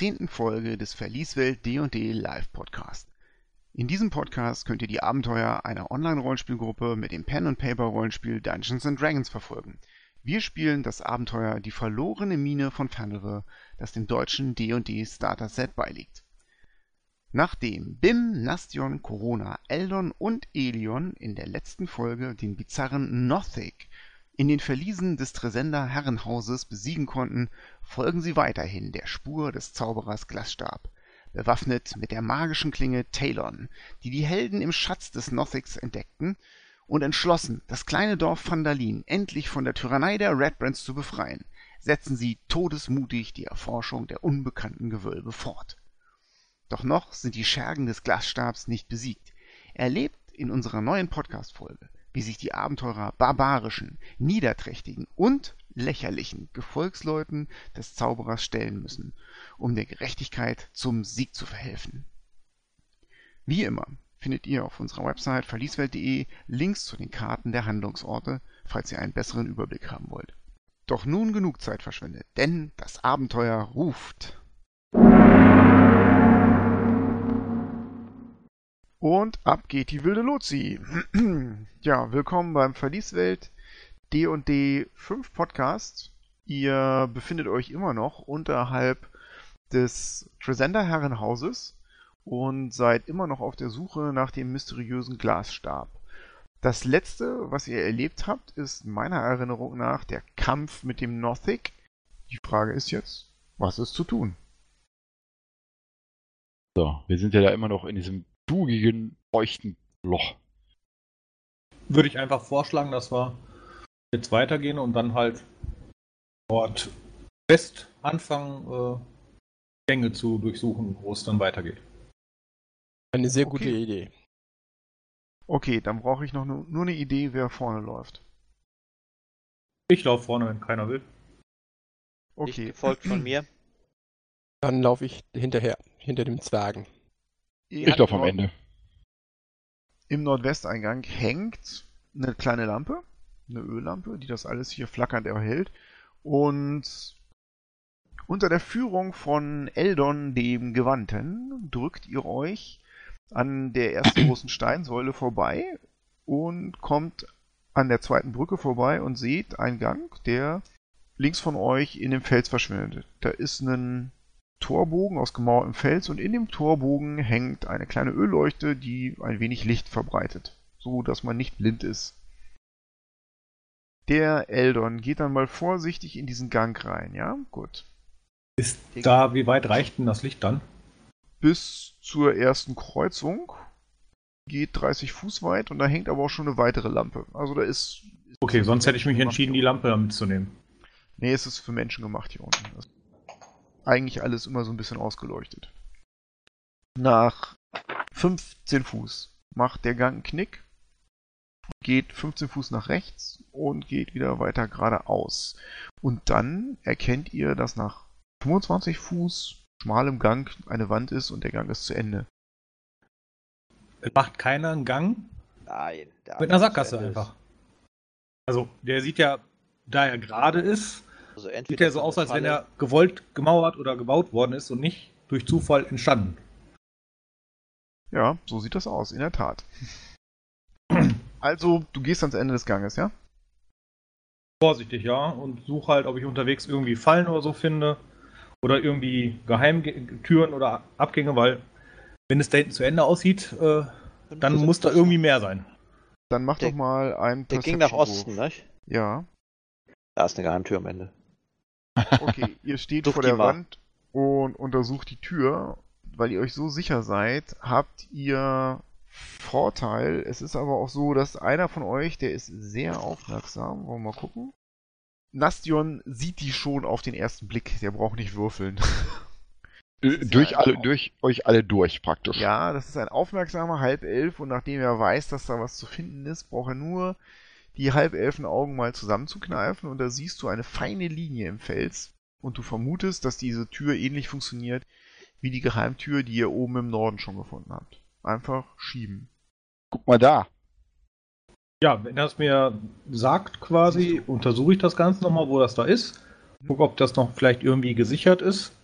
Zehnten Folge des Verlieswelt D&D Live Podcast. In diesem Podcast könnt ihr die Abenteuer einer Online-Rollenspielgruppe mit dem Pen-and-Paper-Rollenspiel Dungeons Dragons verfolgen. Wir spielen das Abenteuer Die verlorene Mine von Fandlewe, das dem deutschen D&D Starter Set beiliegt. Nachdem Bim, Nastion, Corona, Eldon und Elion in der letzten Folge den bizarren Nothic in den Verliesen des Tresender Herrenhauses besiegen konnten, folgen sie weiterhin der Spur des Zauberers Glasstab, bewaffnet mit der magischen Klinge Talon, die die Helden im Schatz des Nothics entdeckten, und entschlossen, das kleine Dorf Vandalin endlich von der Tyrannei der Redbrands zu befreien, setzen sie todesmutig die Erforschung der unbekannten Gewölbe fort. Doch noch sind die Schergen des Glasstabs nicht besiegt. Erlebt in unserer neuen Podcast-Folge, wie sich die Abenteurer barbarischen, niederträchtigen und lächerlichen Gefolgsleuten des Zauberers stellen müssen, um der Gerechtigkeit zum Sieg zu verhelfen. Wie immer findet ihr auf unserer Website verlieswelt.de Links zu den Karten der Handlungsorte, falls ihr einen besseren Überblick haben wollt. Doch nun genug Zeit verschwendet, denn das Abenteuer ruft. Und ab geht die wilde Lozi. ja, willkommen beim Verlieswelt D&D 5 Podcast. Ihr befindet euch immer noch unterhalb des Tresender Herrenhauses und seid immer noch auf der Suche nach dem mysteriösen Glasstab. Das letzte, was ihr erlebt habt, ist meiner Erinnerung nach der Kampf mit dem Nothic. Die Frage ist jetzt, was ist zu tun? So, wir sind ja da immer noch in diesem dugigen, feuchten Loch. Würde ich einfach vorschlagen, dass wir jetzt weitergehen und dann halt dort fest anfangen, äh, Gänge zu durchsuchen, wo es dann weitergeht. Eine sehr Okay. gute Idee. Okay, dann brauche ich noch nur, nur eine Idee, wer vorne läuft. Ich laufe vorne, wenn keiner will. Nicht Okay. gefolgt von mir. Dann laufe ich hinterher, hinter dem Zwergen. Ich laufe am Ende. Im Nordwesteingang hängt eine kleine Lampe, eine Öllampe, die das alles hier flackernd erhält. Und unter der Führung von Eldon dem Gewandten drückt ihr euch an der ersten großen Steinsäule vorbei und kommt an der zweiten Brücke vorbei und seht einen Gang, der links von euch in dem Fels verschwindet. Da ist ein Torbogen aus gemauertem Fels und in dem Torbogen hängt eine kleine Ölleuchte, die ein wenig Licht verbreitet, so dass man nicht blind ist. Der Eldon geht dann mal vorsichtig in diesen Gang rein, ja? Gut. Ist da, wie weit reicht denn das Licht dann? Bis zur ersten Kreuzung geht 30 Fuß weit und da hängt aber auch schon eine weitere Lampe. Also da ist. ist Okay, sonst hätte ich mich entschieden, die Lampe mitzunehmen. Nee, es ist für Menschen gemacht hier unten. Das eigentlich alles immer so ein bisschen ausgeleuchtet. Nach 15 Fuß macht der Gang einen Knick, geht 15 Fuß nach rechts und geht wieder weiter geradeaus. Und dann erkennt ihr, dass nach 25 Fuß schmalem Gang eine Wand ist und der Gang ist zu Ende. Macht keiner einen Gang Nein. mit einer Sackgasse einfach. Also, der sieht ja, da er gerade ist, Also sieht entweder er so eine aus, als wenn er gewollt gemauert oder gebaut worden ist und nicht durch Zufall entstanden. Ja, so sieht das aus, in der Tat. Also, du gehst ans Ende des Ganges, ja? Vorsichtig, ja, und suche halt, ob ich unterwegs irgendwie Fallen oder so finde. Oder irgendwie Geheimtüren oder Abgänge, weil wenn es da hinten zu Ende aussieht, äh, dann muss da irgendwie mehr sein. Dann mach Der- doch mal einen Der ging nach. Osten, nicht? Ja. Da ist eine Geheimtür am Ende. Okay, ihr steht vor der. Wand und untersucht die Tür. Weil ihr euch so sicher seid, habt ihr Vorteil. Es ist aber auch so, dass einer von euch, der ist sehr aufmerksam. Wollen wir mal gucken. Nastion sieht die schon auf den ersten Blick. Der braucht nicht würfeln. Äh, durch, alle, durch euch alle durch praktisch. Ja, das ist ein aufmerksamer Halbelf und nachdem er weiß, dass da was zu finden ist, braucht er nur die Halbelfenaugen mal zusammenzukneifen und da siehst du eine feine Linie im Fels und du vermutest, dass diese Tür ähnlich funktioniert wie die Geheimtür, die ihr oben im Norden schon gefunden habt. Einfach schieben. Guck mal da. Ja, wenn er es mir sagt quasi, untersuche ich das Ganze nochmal, wo das da ist. Guck, ob das noch vielleicht irgendwie gesichert ist.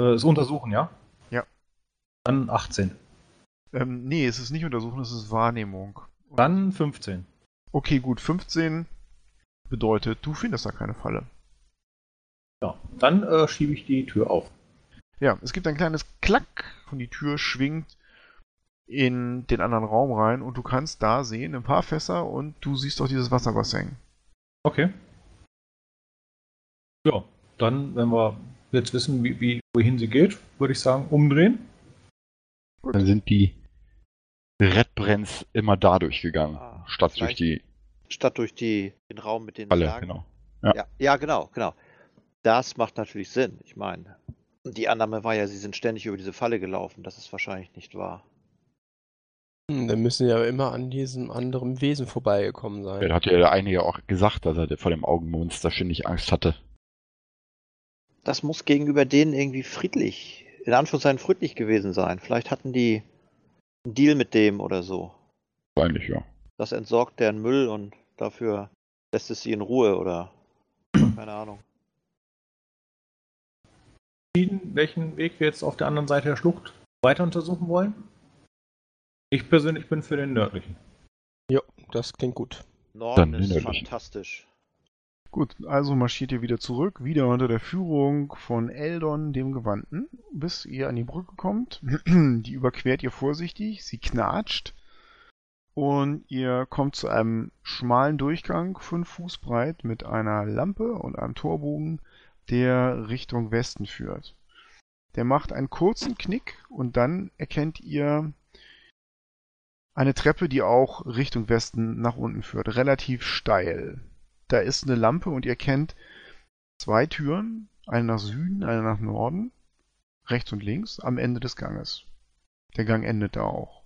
Äh, das Untersuchen, ja? Ja. Dann 18. Ähm, nee, es ist nicht Untersuchen, es ist Wahrnehmung. Dann 15. Okay, gut. 15 bedeutet, du findest da keine Falle. Ja. Dann äh, schiebe ich die Tür auf. Ja, es gibt ein kleines Klack und die Tür schwingt in den anderen Raum rein und du kannst da sehen ein paar Fässer und du siehst auch dieses Wasserbassin. Okay. Ja, dann, wenn wir jetzt wissen, wie, wie, wohin sie geht, würde ich sagen, umdrehen. Dann sind die Redbrenns immer dadurch gegangen, Ah, statt durch die Statt durch die, den Raum mit den Falle, Särgen. genau. Ja, ja, genau, genau. Das macht natürlich Sinn. Ich meine, die Annahme war ja, sie sind ständig über diese Falle gelaufen. Das ist wahrscheinlich nicht wahr. Hm, Dann müssen sie ja immer an diesem anderen Wesen vorbeigekommen sein. Ja, da hat ja der eine ja auch gesagt, dass er vor dem Augenmonster ständig Angst hatte. Das muss gegenüber denen irgendwie friedlich, in Anführungszeichen friedlich gewesen sein. Vielleicht hatten die einen Deal mit dem oder so. Wahrscheinlich, ja. Das entsorgt deren Müll und dafür lässt es sie in Ruhe oder keine Ahnung. Welchen Weg wir jetzt auf der anderen Seite der Schlucht weiter untersuchen wollen. Ich persönlich bin für den nördlichen. Ja, das klingt gut. Norden Dann ist innerlich. fantastisch. Gut, also marschiert ihr wieder zurück, wieder unter der Führung von Eldon, dem Gewandten, bis ihr an die Brücke kommt. Die überquert ihr vorsichtig, sie knatscht und ihr kommt zu einem schmalen Durchgang, fünf Fuß breit, mit einer Lampe und einem Torbogen, der Richtung Westen führt. Der macht einen kurzen Knick und dann erkennt ihr eine Treppe, die auch Richtung Westen nach unten führt, relativ steil. Da ist eine Lampe und ihr kennt zwei Türen, eine nach Süden, eine nach Norden, rechts und links, am Ende des Ganges. Der Gang endet da auch.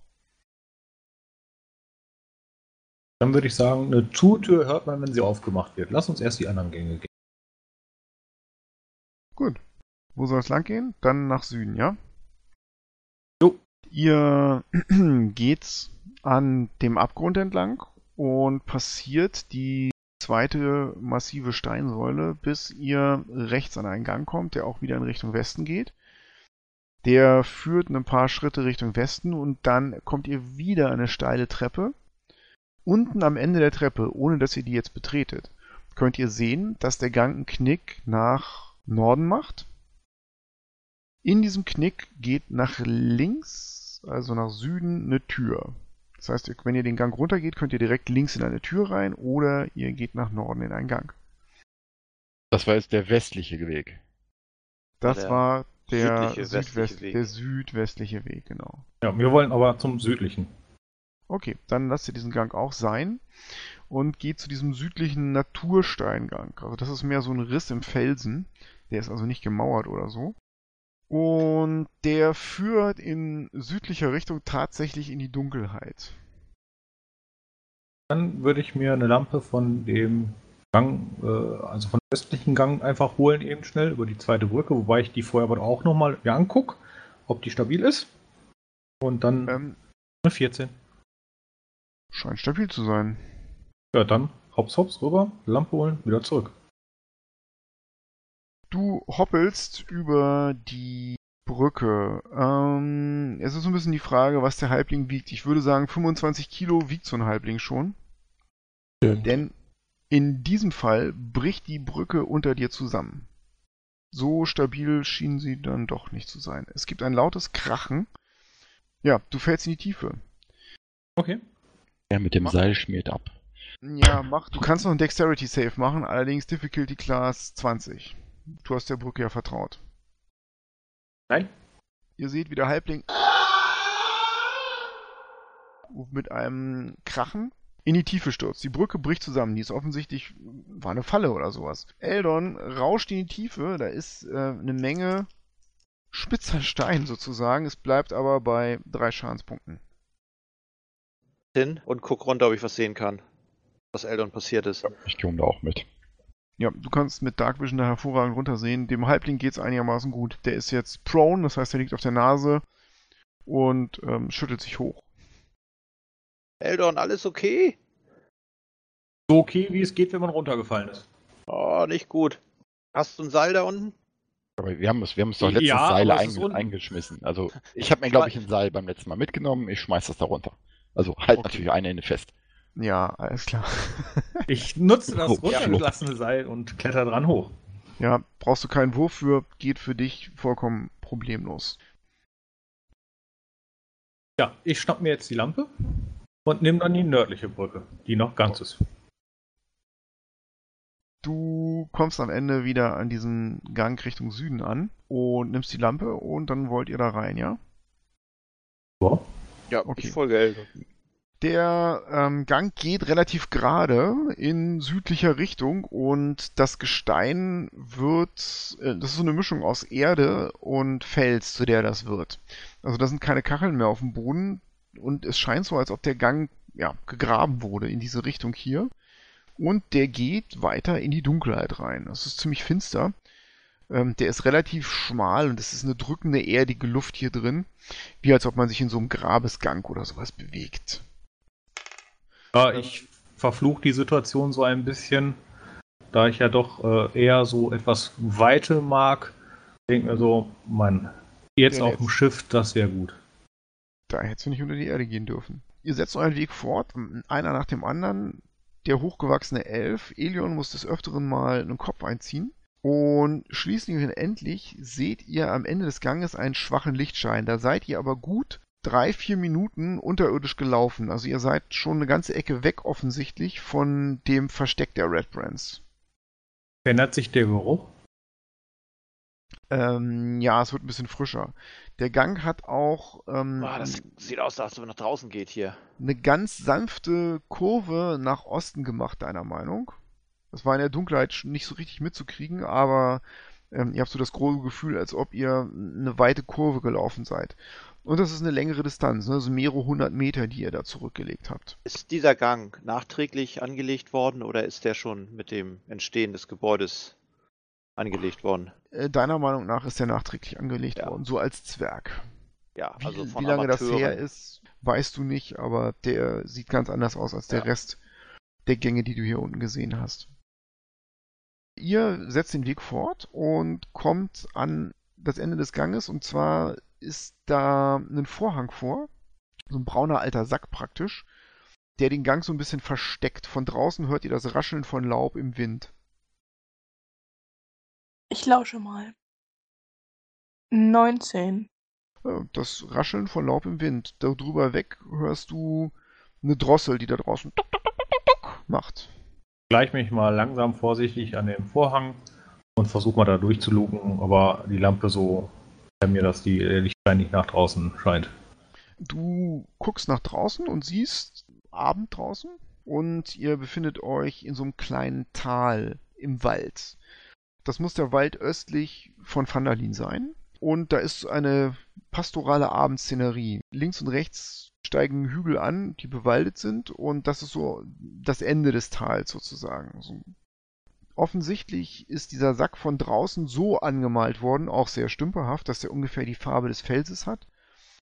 Dann würde ich sagen, eine Zutür hört man, wenn sie aufgemacht wird. Lass uns erst die anderen Gänge gehen. Gut. Wo soll es lang gehen? Dann nach Süden, ja? Jo. Ihr geht's an dem Abgrund entlang und passiert die zweite massive Steinsäule, bis ihr rechts an einen Gang kommt, der auch wieder in Richtung Westen geht. Der führt ein paar Schritte Richtung Westen und dann kommt ihr wieder eine steile Treppe. Unten am Ende der Treppe, ohne dass ihr die jetzt betretet, könnt ihr sehen, dass der Gang einen Knick nach Norden macht. In diesem Knick geht nach links, also nach Süden, eine Tür. Das heißt, wenn ihr den Gang runtergeht, könnt ihr direkt links in eine Tür rein oder ihr geht nach Norden in einen Gang. Das war jetzt der westliche Weg. Das Der war der, Südwest, Weg. der südwestliche Weg, genau. Ja, wir wollen aber zum südlichen. Okay, dann lasst ihr diesen Gang auch sein und geht zu diesem südlichen Natursteingang. Also das ist mehr so ein Riss im Felsen. Der ist also nicht gemauert oder so. Und der führt in südlicher Richtung tatsächlich in die Dunkelheit. Dann würde ich mir eine Lampe von dem Gang, äh, also von dem östlichen Gang einfach holen, eben schnell über die zweite Brücke, wobei ich die vorher aber auch nochmal mir angucke, ob die stabil ist. Und dann Ähm, eine 14. scheint stabil zu sein. Ja, dann hops hops rüber, Lampe holen, wieder zurück. Du hoppelst über die Brücke. Ähm, es ist so ein bisschen die Frage, was der Halbling wiegt. Ich würde sagen, 25 Kilo wiegt so ein Halbling schon. Stimmt. Denn in diesem Fall bricht die Brücke unter dir zusammen. So stabil schien sie dann doch nicht zu sein. Es gibt ein lautes Krachen. Ja, du fällst in die Tiefe. Okay. Er mit dem Mach- Seil schmiert ab. Ja, mach. Du kannst noch einen Dexterity Save machen, allerdings Difficulty Class 20. Du hast der Brücke ja vertraut. Nein. Ihr seht, wie der Halbling mit einem Krachen in die Tiefe stürzt. Die Brücke bricht zusammen. Die ist offensichtlich, war eine Falle oder sowas. Eldon rauscht in die Tiefe. Da ist äh, eine Menge spitzer Stein sozusagen. Es bleibt aber bei drei Schadenspunkten. Hin und guck runter, ob ich was sehen kann. Was Eldon passiert ist. Ich komme da auch mit. Ja, du kannst mit Dark Vision da hervorragend runtersehen. Dem Halbling geht's einigermaßen gut. Der ist jetzt prone, das heißt, er liegt auf der Nase und ähm, schüttelt sich hoch. Eldon, alles okay? So okay, wie es geht, wenn man runtergefallen ist. Oh, nicht gut. Hast du ein Seil da unten? Aber wir haben es, wir haben es doch letztes Ja, Seile es einge eingeschmissen. Also ich habe mir, glaube ich, ein Seil beim letzten Mal mitgenommen. Ich schmeiß das da runter. Also halt Okay. natürlich eine Ende fest. Ja, alles klar. Ich nutze das runtergelassene Seil und kletter dran hoch. Ja, brauchst du keinen Wurf für, geht für dich vollkommen problemlos. Ja, ich schnapp mir jetzt die Lampe und nehme dann die nördliche Brücke, die noch ganz ist. Du kommst am Ende wieder an diesem Gang Richtung Süden an und nimmst die Lampe und dann wollt ihr da rein, ja? Ja, Okay. ich folge Elder. Der ähm, Gang geht relativ gerade in südlicher Richtung und das Gestein wird, äh, das ist so eine Mischung aus Erde und Fels, zu der das wird. Also da sind keine Kacheln mehr auf dem Boden und es scheint so, als ob der Gang ja, gegraben wurde in diese Richtung hier. Und der geht weiter in die Dunkelheit rein. Das ist ziemlich finster. Ähm, der ist relativ schmal und es ist eine drückende, erdige Luft hier drin. Wie als ob man sich in so einem Grabesgang oder sowas bewegt. Ja, ich verfluche die Situation so ein bisschen, da ich ja doch äh, eher so etwas Weite mag. Denke mir so, Mann, jetzt Ja, auf jetzt. dem Schiff, das wäre gut. Da hättest du nicht unter die Erde gehen dürfen. Ihr setzt euren Weg fort, einer nach dem anderen. Der hochgewachsene Elf, Elion, muss des Öfteren mal einen Kopf einziehen. Und schließlich und endlich seht ihr am Ende des Ganges einen schwachen Lichtschein. Da seid ihr aber gut drei, vier Minuten unterirdisch gelaufen. Also ihr seid schon eine ganze Ecke weg offensichtlich von dem Versteck der Red Brands. Verändert sich der Geruch? Ähm, ja, es wird ein bisschen frischer. Der Gang hat auch ähm, Ah, das sieht aus, als ob er nach draußen geht hier. eine ganz sanfte Kurve nach Osten gemacht, deiner Meinung. Das war in der Dunkelheit nicht so richtig mitzukriegen, aber ähm, ihr habt so das große Gefühl, als ob ihr eine weite Kurve gelaufen seid. Und das ist eine längere Distanz, ne? also mehrere hundert Meter, die ihr da zurückgelegt habt. Ist dieser Gang nachträglich angelegt worden oder ist der schon mit dem Entstehen des Gebäudes angelegt worden? Äh, deiner Meinung nach ist der nachträglich angelegt Ja. worden, so als Zwerg. Ja, Wie, also von wie lange das Amateuren. her ist, weißt du nicht, aber der sieht ganz anders aus als der Ja. Rest der Gänge, die du hier unten gesehen hast. Ihr setzt den Weg fort und kommt an das Ende des Ganges und zwar ist da ein Vorhang vor, so ein brauner alter Sack praktisch, der den Gang so ein bisschen versteckt. Von draußen hört ihr das Rascheln von Laub im Wind. Ich lausche mal. 19. Äh, Das Rascheln von Laub im Wind. Darüber weg hörst du eine Drossel, die da draußen macht. Gleich mich mal langsam vorsichtig an den Vorhang und versuche mal da durchzuluken, aber die Lampe so bei mir, dass die äh, Lichtschein nicht nach draußen scheint. Du guckst nach draußen und siehst Abend draußen und ihr befindet euch in so einem kleinen Tal im Wald. Das muss der Wald östlich von Vandalin sein. Und da ist eine pastorale Abendszenerie. Links und rechts steigen Hügel an, die bewaldet sind und das ist so das Ende des Tals sozusagen. So. Offensichtlich ist dieser Sack von draußen so angemalt worden, auch sehr stümperhaft, dass er ungefähr die Farbe des Felses hat.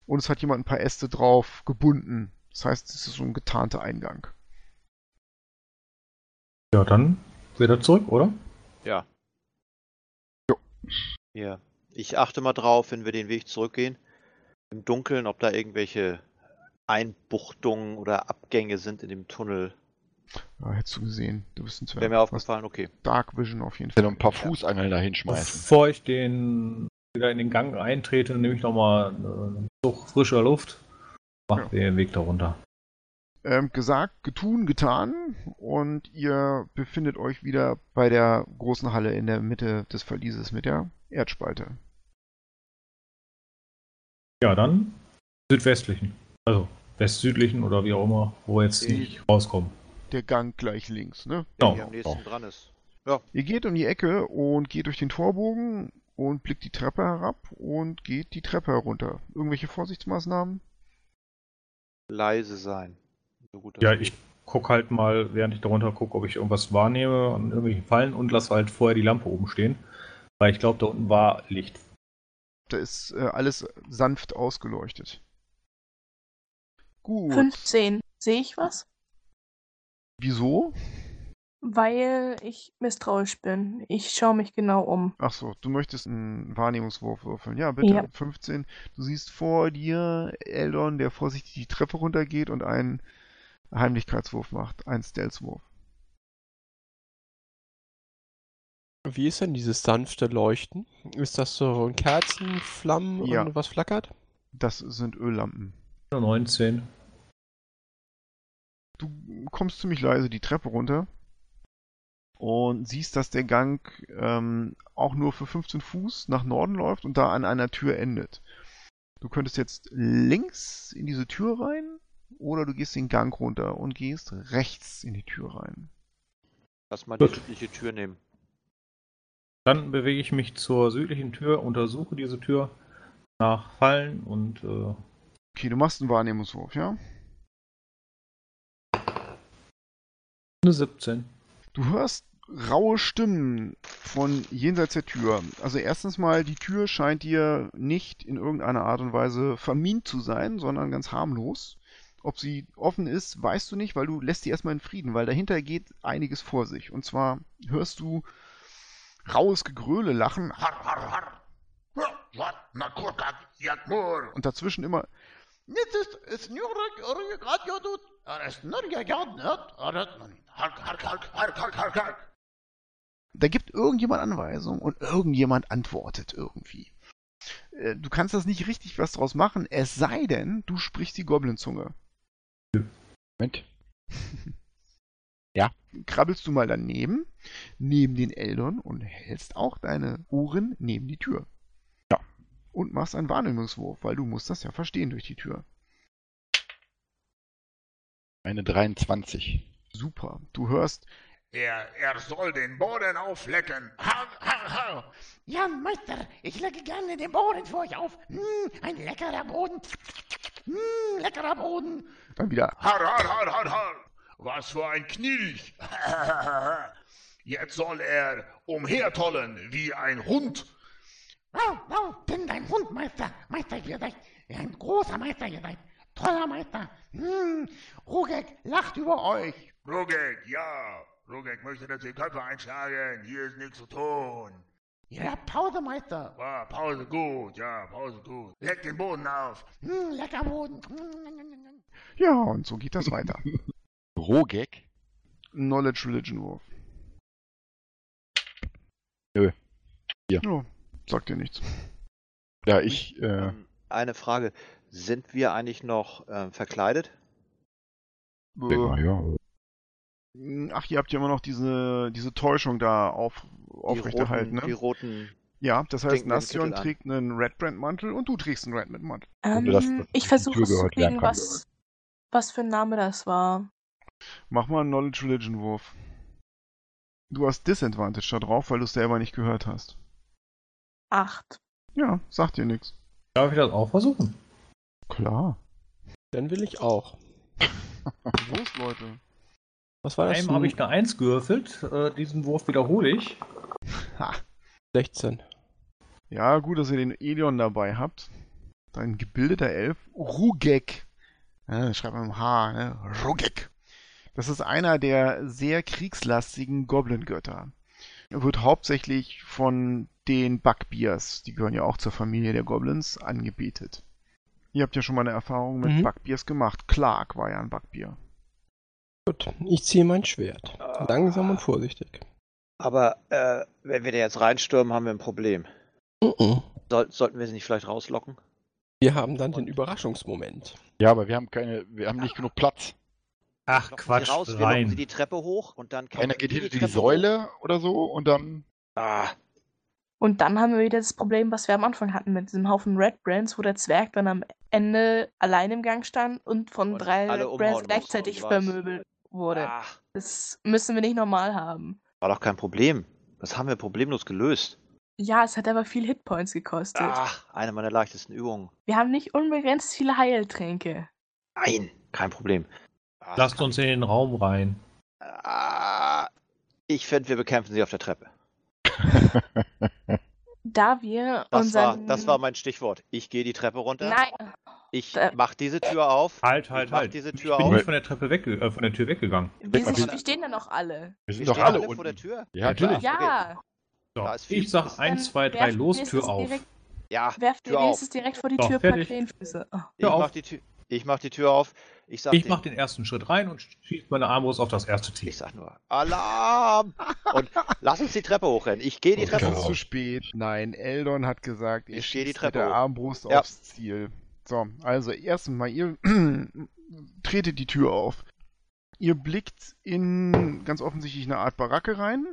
Und es hat jemand ein paar Äste drauf gebunden. Das heißt, es ist so ein getarnter Eingang. Ja, dann wieder zurück, oder? Ja. Jo. Ja. Ich achte mal drauf, wenn wir den Weg zurückgehen, im Dunkeln, ob da irgendwelche Einbuchtungen oder Abgänge sind in dem Tunnel. Ja, hättest du gesehen. Du bist ein Zwerg. Wäre mir aufgefallen, okay. Dark Vision auf jeden Fall. noch ein paar Fußangeln da hinschmeißen. Bevor ich den wieder in den Gang eintrete, nehme ich nochmal einen Zug frischer Luft, mach Ja. den Weg darunter. Ähm, gesagt, getun, getan. Und ihr befindet euch wieder bei der großen Halle in der Mitte des Verlieses mit der Erdspalte. Ja, dann südwestlichen. Also westsüdlichen oder wie auch immer, wo wir jetzt Die- nicht rauskommen. Der Gang gleich links, ne? Der Ja, hier am nächsten ja. dran ist. Ihr geht um die Ecke und geht durch den Torbogen und blickt die Treppe herab und geht die Treppe herunter. Irgendwelche Vorsichtsmaßnahmen? Leise sein. So gut Ja, geht. ich guck halt mal, während ich darunter gucke, ob ich irgendwas wahrnehme an irgendwelchen Fallen und lasse halt vorher die Lampe oben stehen. Weil ich glaube, da unten war Licht. Da ist äh, alles sanft ausgeleuchtet. Gut. 15. Sehe ich was? Wieso? Weil ich misstrauisch bin. Ich schaue mich genau um. Ach so, du möchtest einen Wahrnehmungswurf würfeln. Ja, bitte. Ja. 15. Du siehst vor dir Eldon, der vorsichtig die Treppe runtergeht und einen Heimlichkeitswurf macht. Einen Stealthwurf. Wie ist denn dieses sanfte Leuchten? Ist das so ein Kerzenflammen Ja. und was flackert? Das sind Öllampen. 19. Du kommst ziemlich leise die Treppe runter und siehst, dass der Gang ähm, auch nur für 15 Fuß nach Norden läuft und da an einer Tür endet. Du könntest jetzt links in diese Tür rein oder du gehst den Gang runter und gehst rechts in die Tür rein. Lass mal die Gut. südliche Tür nehmen. Dann bewege ich mich zur südlichen Tür, untersuche diese Tür nach Fallen und äh, Okay, du machst einen Wahrnehmungswurf, ja? Eine 17. Du hörst raue Stimmen von jenseits der Tür. Also erstens mal, die Tür scheint dir nicht in irgendeiner Art und Weise vermint zu sein, sondern ganz harmlos. Ob sie offen ist, weißt du nicht, weil du lässt sie erstmal in Frieden, weil dahinter geht einiges vor sich. Und zwar hörst du raues Gegröle lachen und dazwischen immer Da gibt irgendjemand Anweisung und irgendjemand antwortet irgendwie. Äh, Du kannst das nicht richtig was draus machen, es sei denn, du sprichst die Goblin-Zunge. Moment. Krabbelst du mal daneben, neben den Eldon und hältst auch deine Uhren neben die Tür. Ja. Und machst einen Wahrnehmungswurf, weil du musst das ja verstehen durch die Tür. Eine 23. Super. Du hörst, Er, er soll den Boden auflecken. Har, har, har. Ja, Meister, ich lecke gerne den Boden für euch auf. Hm, ein leckerer Boden. Hm, leckerer Boden. dann wieder, Har, har, har, har, har. Was für ein Knilch. Jetzt soll er umhertollen wie ein Hund. Wow, wow, bin dein Hund, Meister. Meister, ihr seid ein großer Meister, ihr seid. Toller Meister. Hm, Rugek lacht über euch. Rugek, ja. Rugek möchte, dass die Köpfe einschlagen. Hier ist nichts zu tun. Ihr habt Pause, Meister. Ja, Pause gut, ja, Pause gut. Leck den Boden auf. Hm, lecker Boden. Hm, ja, und so geht das weiter. Rogek? Knowledge Religion Wurf. Nö. Hier. Ja, sagt dir nichts. Ja, ich, äh, eine Frage. Sind wir eigentlich noch ähm, verkleidet? denk mal, ja. Äh, Ach, ihr habt ja immer noch diese, diese Täuschung da auf, Die aufrechterhalten, roten, die ne? roten. Ja, das heißt, Nastion trägt einen Red Brand Mantel und du trägst einen Red Brand Mantel. Ähm, das- das ich versuche zu kriegen, was, was für ein Name das war. Mach mal einen Knowledge Religion Wurf. Du hast Disadvantage da drauf, weil du es selber nicht gehört hast. Acht. Ja, sagt dir nichts. Darf ich das auch versuchen? Klar. Dann will ich auch. Los, Leute. Was war das? Einem habe ich eine 1 gewürfelt. Äh, diesen Wurf wiederhole ich. Ha. 16. Ja, gut, dass ihr den Elion dabei habt. Dein gebildeter Elf. Rugek. Ja, schreibt man mit H, ne? Rugek. Das ist einer der sehr kriegslastigen Goblin-Götter. Er wird hauptsächlich von den Bugbears, die gehören ja auch zur Familie der Goblins, angebetet. Ihr habt ja schon mal eine Erfahrung mit Mhm. Bugbears gemacht. Clark war ja ein Bugbear. Gut, ich ziehe mein Schwert. Langsam und vorsichtig. Aber äh, wenn wir da jetzt reinstürmen, haben wir ein Problem. Mhm. Soll, sollten wir sie nicht vielleicht rauslocken? Wir haben dann den Überraschungsmoment. Ja, aber wir haben keine, wir haben nicht genug Platz. Ach, Locken Quatsch, sie raus, wir locken rein. sie die Treppe hoch und dann Einer klettern geht hinter die Treppe Säule oder so und dann. Hoch. Ah, Und dann haben wir wieder das Problem, was wir am Anfang hatten mit diesem Haufen Red Brands, wo der Zwerg dann am Ende allein im Gang stand und von Und drei Red Brands gleichzeitig vermöbelt wurde. ah, Das müssen wir nicht normal haben. war doch kein Problem. Das haben wir problemlos gelöst. Ja, es hat aber viel Hitpoints gekostet. Ach, eine meiner leichtesten Übungen. Wir haben nicht unbegrenzt viele Heiltränke. Nein, kein Problem. Lasst uns in den Raum rein. Ah, ich finde, wir bekämpfen sie auf der Treppe. Da wir Das, war, unseren... das war mein Stichwort. Ich gehe die Treppe runter. Nein, Ich mach diese Tür auf. Halt, Ich halt, mach halt. diese ich Tür bin auf. nicht von der Treppe weg, äh, von der Tür weggegangen. Wir, sind, wir- wir stehen da noch alle. Wir Wir sind stehen doch alle alle unten. vor der Tür. Ja, Natürlich. klar. Ja, So, ist viel- ich sag 1, 2, 3, werft los, Tür auf. Direkt, Ja, werft Tür auf. wenigstens direkt vor die So, Tür. Oh. Ich Tür mach, auf. die Tür, ich mach die Tür auf. Ich Ich den- mach den ersten Schritt rein und schieße meine Armbrust auf das erste Ziel. ich sag nur Alarm! Und lass uns die Treppe hochrennen. Ich gehe die. Treppe Es ist hoch. zu spät. Nein, Eldon hat gesagt, er Ich geh die schießt mit Treppe der hoch. Armbrust Ja. aufs Ziel. So, also erstmal, ihr tretet die Tür auf. Ihr blickt in ganz offensichtlich eine Art Baracke rein.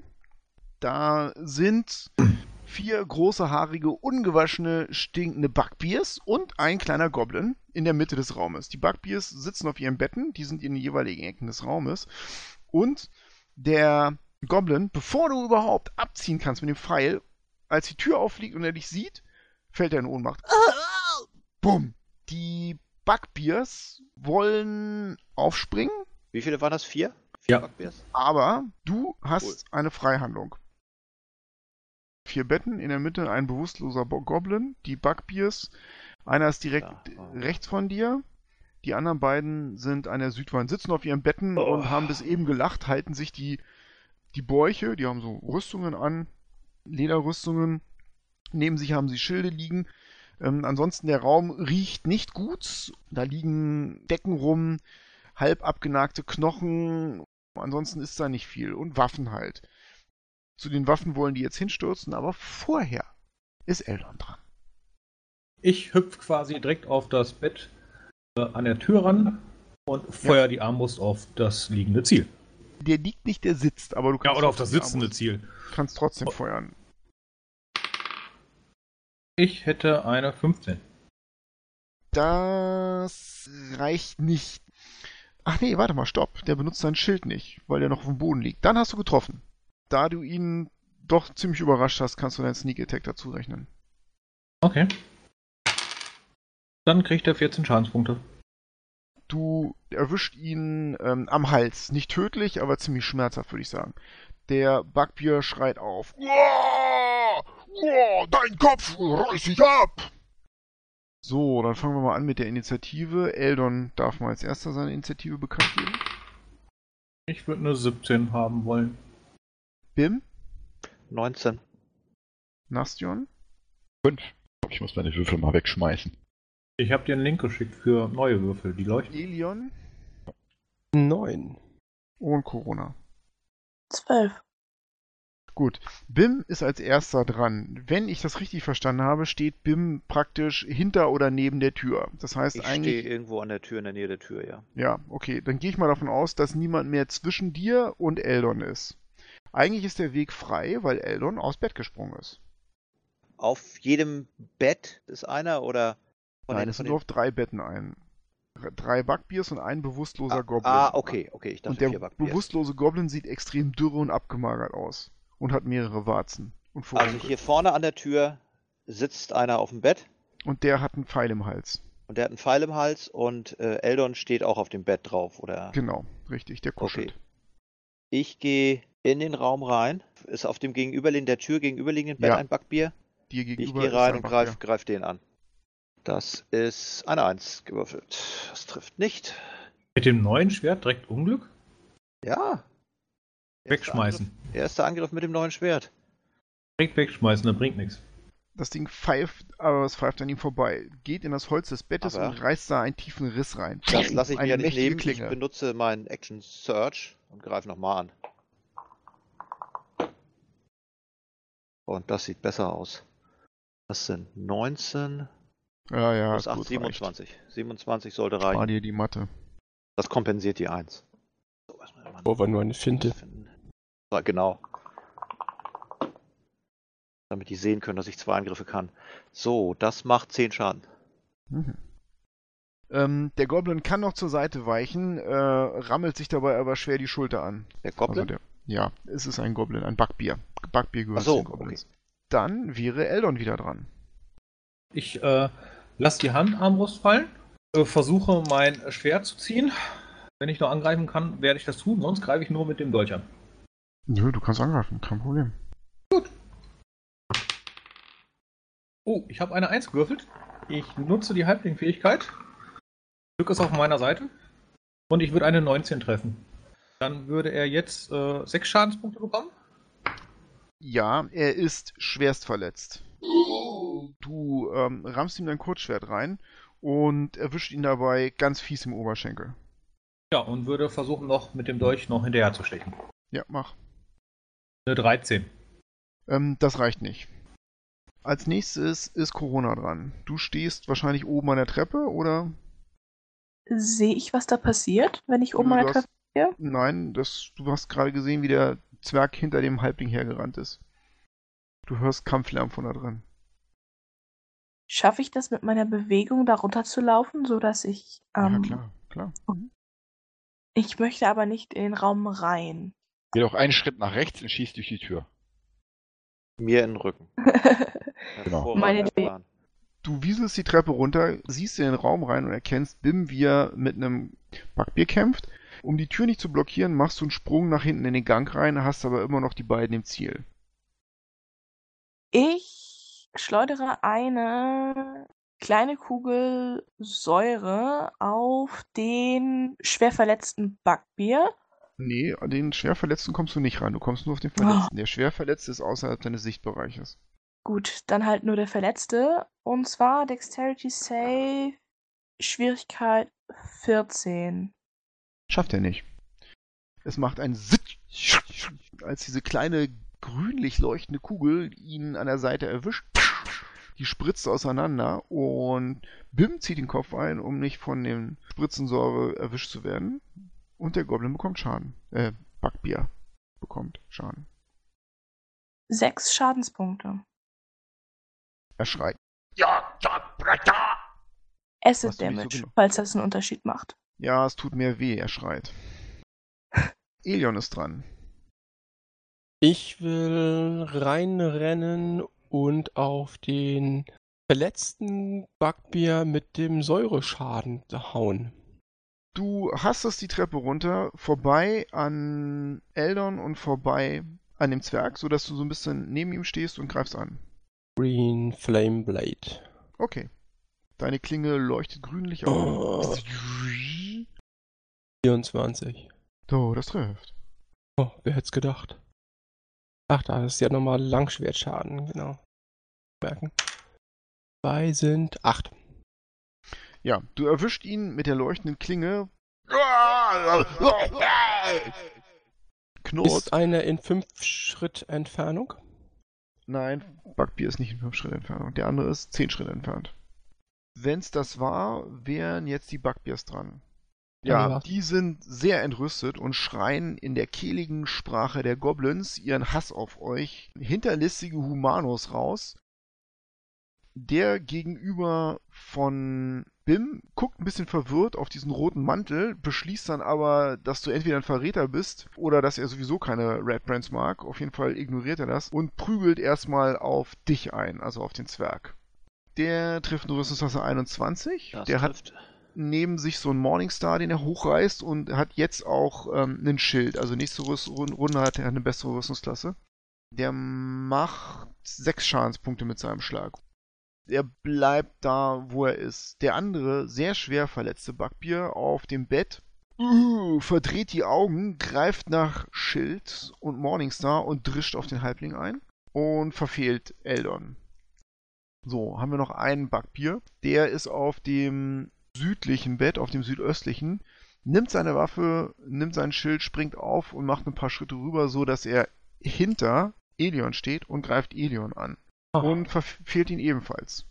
Da sind vier große, haarige, ungewaschene, stinkende Bugbears und ein kleiner Goblin in der Mitte des Raumes. Die Bugbears sitzen auf ihren Betten, die sind in den jeweiligen Ecken des Raumes. Und der Goblin, bevor du überhaupt abziehen kannst mit dem Pfeil, als die Tür auffliegt und er dich sieht, fällt er in Ohnmacht. Bumm! Die Bugbears wollen aufspringen, Wie viele waren das? Vier? Ja. Backbeers? aber du hast eine Freihandlung. Vier Betten, in der Mitte ein bewusstloser Goblin, die Bugbears. Einer ist direkt Ja, oh. rechts von dir. Die anderen beiden sind an der Südwand, sitzen auf ihren Betten Oh. und haben bis eben gelacht, halten sich die, die Bäuche, die haben so Rüstungen an, Lederrüstungen. Neben sich haben sie Schilde liegen. Ähm, ansonsten der Raum riecht nicht gut. Da liegen Decken rum, halb abgenagte Knochen. Ansonsten ist da nicht viel. Und Waffen halt. Zu den Waffen wollen die jetzt hinstürzen, aber vorher ist Eldon dran. Ich hüpf quasi direkt auf das Bett äh, an der Tür ran und feuer die Armbrust auf das liegende Ziel. Der liegt nicht, der sitzt, aber du Ja, kannst oder auf das sitzende Armbrust- Ziel. kannst trotzdem Oh. feuern. Ich hätte eine 15. Das reicht nicht. Ach nee, warte mal, stopp. Der benutzt sein Schild nicht, weil der noch auf dem Boden liegt. Dann hast du getroffen. Da du ihn doch ziemlich überrascht hast, kannst du deinen Sneak Attack dazu rechnen. Okay. Dann kriegt er 14 Schadenspunkte. Du erwischt ihn ähm, am Hals. Nicht tödlich, aber ziemlich schmerzhaft, würde ich sagen. Der Bugbear schreit auf. Uah! Uah, dein Kopf reiß ich ab! So, dann fangen wir mal an mit der Initiative. Eldon darf mal als erster seine Initiative bekannt geben. Ich würde eine 17 haben wollen. Bim, 19. Nastion, Fünf. Ich muss meine Würfel mal wegschmeißen. Ich habe dir einen Link geschickt für neue Würfel, die leuchten. Elion Neun. und Corona. Zwölf. Gut, Bim ist als erster dran. Wenn ich das richtig verstanden habe, steht Bim praktisch hinter oder neben der Tür. Das heißt Ich stehe eigentlich, irgendwo an der Tür, in der Nähe der Tür, ja. ja, okay, dann gehe ich mal davon aus, dass niemand mehr zwischen dir und Eldon ist. Eigentlich ist der Weg frei, weil Eldon aus Bett gesprungen ist. Auf jedem Bett ist einer oder von Nein, den- es sind nur auf drei Betten ein. Drei Bugbears und ein bewusstloser ah, Goblin. ah, okay, okay, ich dachte Und der Backbiers. bewusstlose Goblin sieht extrem dürre und abgemagert aus. Und hat mehrere Warzen. Und, Also hier vorne an der Tür sitzt einer auf dem Bett und der hat einen Pfeil im Hals. und der hat einen Pfeil im Hals und äh, Eldon steht auch auf dem Bett drauf, oder? Genau, richtig, der kuschelt. Okay. Ich gehe in den Raum rein. Ist auf dem gegenüberliegenden, der Tür gegenüberliegenden Bett Ja. ein Backbier. Dir Ich gegenüber gehe ist rein und einfach greif, den an. Das ist eine Eins gewürfelt. Das trifft nicht. Mit dem neuen Schwert direkt Unglück? Ja. Erster Wegschmeißen. Angriff, erster Angriff mit dem neuen Schwert. Direkt wegschmeißen, das bringt nichts. Das Ding pfeift, aber es pfeift an ihm vorbei. Geht in das Holz des Bettes Aber- und reißt da einen tiefen Riss rein. Das lasse ich mir ja nicht nehmen. Ich Klinge. benutze meinen Action Search und greife nochmal an. Und das sieht besser aus. Das sind 19 Ja, ja, plus 8, gut, reicht. 27. 27 sollte reichen. dir die Matte. Das kompensiert die 1. So, Oh, war nur eine Finte. So, genau. Damit die sehen können, dass ich zwei Angriffe kann. So, das macht 10 Schaden. Mhm. Ähm, der Goblin kann noch zur Seite weichen, äh, rammelt sich dabei aber schwer die Schulter an. Der Also Goblin? der, ja, es ist ein Goblin, ein Backbier. Backbier gehört so, zu den Goblins. Dann wäre Eldon wieder dran. Ich äh, lasse die Handarmbrust fallen, äh, versuche mein Schwert zu ziehen. Wenn ich noch angreifen kann, werde ich das tun, sonst greife ich nur mit dem Dolch an. Nö, du kannst angreifen, kein Problem. Oh, ich habe eine 1 gewürfelt. Ich nutze die Halblingfähigkeit Glück ist auf meiner Seite. Und ich würde eine 19 treffen. Dann würde er jetzt äh, sechs Schadenspunkte bekommen. Ja, er ist schwerst verletzt. Du ähm, rammst ihm dein Kurzschwert rein und erwischt ihn dabei ganz fies im Oberschenkel. Ja, und würde versuchen, noch mit dem Dolch noch hinterher zu stechen. Ja, mach. Eine 13. Ähm, das reicht nicht. Als nächstes ist Corona dran. Du stehst wahrscheinlich oben an der Treppe, oder? Sehe ich, was da passiert, wenn ich oben an der Treppe stehe? Nein, das, du hast gerade gesehen, wie der Zwerg hinter dem Halbling hergerannt ist. Du hörst Kampflärm von da drin. Schaffe ich das mit meiner Bewegung da runterzulaufen, sodass ich. ja, Ähm, klar, klar. Ich möchte aber nicht in den Raum rein. Geh doch einen Schritt nach rechts und schieß durch die Tür. Mir in den Rücken. Genau. Meine Idee. Du wieselst die Treppe runter, siehst in den Raum rein und erkennst Bim, wie er mit einem Backbier kämpft. Um die Tür nicht zu blockieren, machst du einen Sprung nach hinten in den Gang rein, hast aber immer noch die beiden im Ziel. Ich schleudere eine kleine Kugel Säure auf den schwer verletzten Backbier. Nee, an den Schwerverletzten kommst du nicht ran, du kommst nur auf den Verletzten. Der Schwerverletzte ist außerhalb deines Sichtbereiches. Gut, dann halt nur der Verletzte. Und zwar Dexterity Save, Schwierigkeit 14. Schafft er nicht. Es macht ein Sitt, als diese kleine grünlich leuchtende Kugel ihn an der Seite erwischt. Die spritzt auseinander und Bim zieht den Kopf ein, um nicht von dem Spritzensäure erwischt zu werden. Und der Goblin bekommt Schaden. Äh, Backbier bekommt Schaden. Sechs Schadenspunkte. Er schreit. Ja, ja, Bretter! Acid nicht so Damage, genau. falls das einen Unterschied macht. Ja, es tut mehr weh, er schreit. Elion ist dran. Ich will reinrennen und auf den verletzten Backbier mit dem Säureschaden hauen. Du hastest die Treppe runter, vorbei an Eldon und vorbei an dem Zwerg, sodass du so ein bisschen neben ihm stehst und greifst an. Green Flame Blade. Okay. Deine Klinge leuchtet grünlich Oh. 24. So, das trifft. Oh, wer hätte es gedacht? Ach, da ist ja nochmal Langschwertschaden, genau. Merken. Zwei sind acht. Ja, du erwischt ihn mit der leuchtenden Klinge, knurrt. Ist einer in fünf Schritt Entfernung? Nein, Backbier ist nicht in 5 Schritt Entfernung. Der andere ist 10 Schritt entfernt. Wenn's das war, wären jetzt die Backbiers dran. Ja, die sind sehr entrüstet und schreien in der kehligen Sprache der Goblins ihren Hass auf euch. Hinterlistige Humanos raus. Der gegenüber von Bim guckt ein bisschen verwirrt auf diesen roten Mantel, beschließt dann aber, dass du entweder ein Verräter bist oder dass er sowieso keine Red Brands mag. Auf jeden Fall ignoriert er das und prügelt erstmal auf dich ein, also auf den Zwerg. Der trifft eine Rüstungsklasse 21. Das der hat trifft. Neben sich so einen Morningstar, den er hochreißt und hat jetzt auch ähm, einen Schild. Also nächste Runde hat er eine bessere Rüstungsklasse. Der macht sechs Schadenspunkte mit seinem Schlag. Er bleibt da, wo er ist. Der andere, sehr schwer verletzte Backbier auf dem Bett, uh, verdreht die Augen, greift nach Schild und Morningstar und drischt auf den Halbling ein und verfehlt Eldon. So, haben wir noch einen Backbier. Der ist auf dem südlichen Bett, auf dem südöstlichen, nimmt seine Waffe, nimmt sein Schild, springt auf und macht ein paar Schritte rüber, so dass er hinter Elion steht und greift Elion an. Ah. Und verfehlt ihn ebenfalls.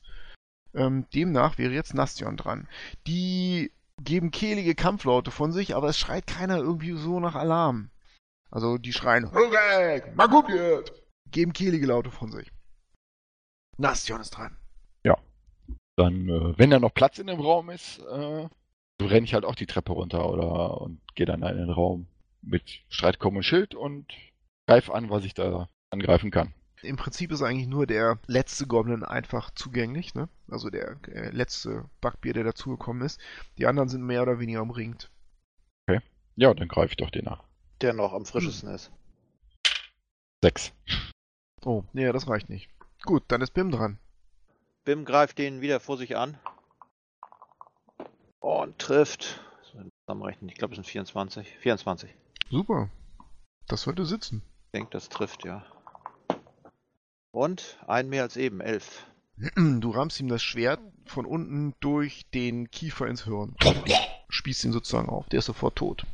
Ähm, demnach wäre jetzt Nastion dran. Die geben kehlige Kampflaute von sich, aber es schreit keiner irgendwie so nach Alarm. Also die schreien, Hurek, Magubiet! Geben kehlige Laute von sich. Nastion ist dran. Dann, äh, wenn da noch Platz in dem Raum ist, äh, so renne ich halt auch die Treppe runter oder und gehe dann in den Raum mit Streitkolben und Schild und greife an, was ich da angreifen kann. Im Prinzip ist eigentlich nur der letzte Goblin einfach zugänglich, ne? Also der äh, letzte Backbier, der dazugekommen ist. Die anderen sind mehr oder weniger umringt. Ja, dann greife ich doch den nach. Der noch am frischesten ist. Sechs. Oh, nee, das reicht nicht. Gut, dann ist Bim dran. Bim greift den wieder vor sich an. Und trifft. Ich glaube, es sind 24. 24. Super. Das sollte sitzen. Ich denke, das trifft, ja. Und ein mehr als eben. 11. Du rammst ihm das Schwert von unten durch den Kiefer ins Hirn. Spießt ihn sozusagen auf. Der ist sofort tot.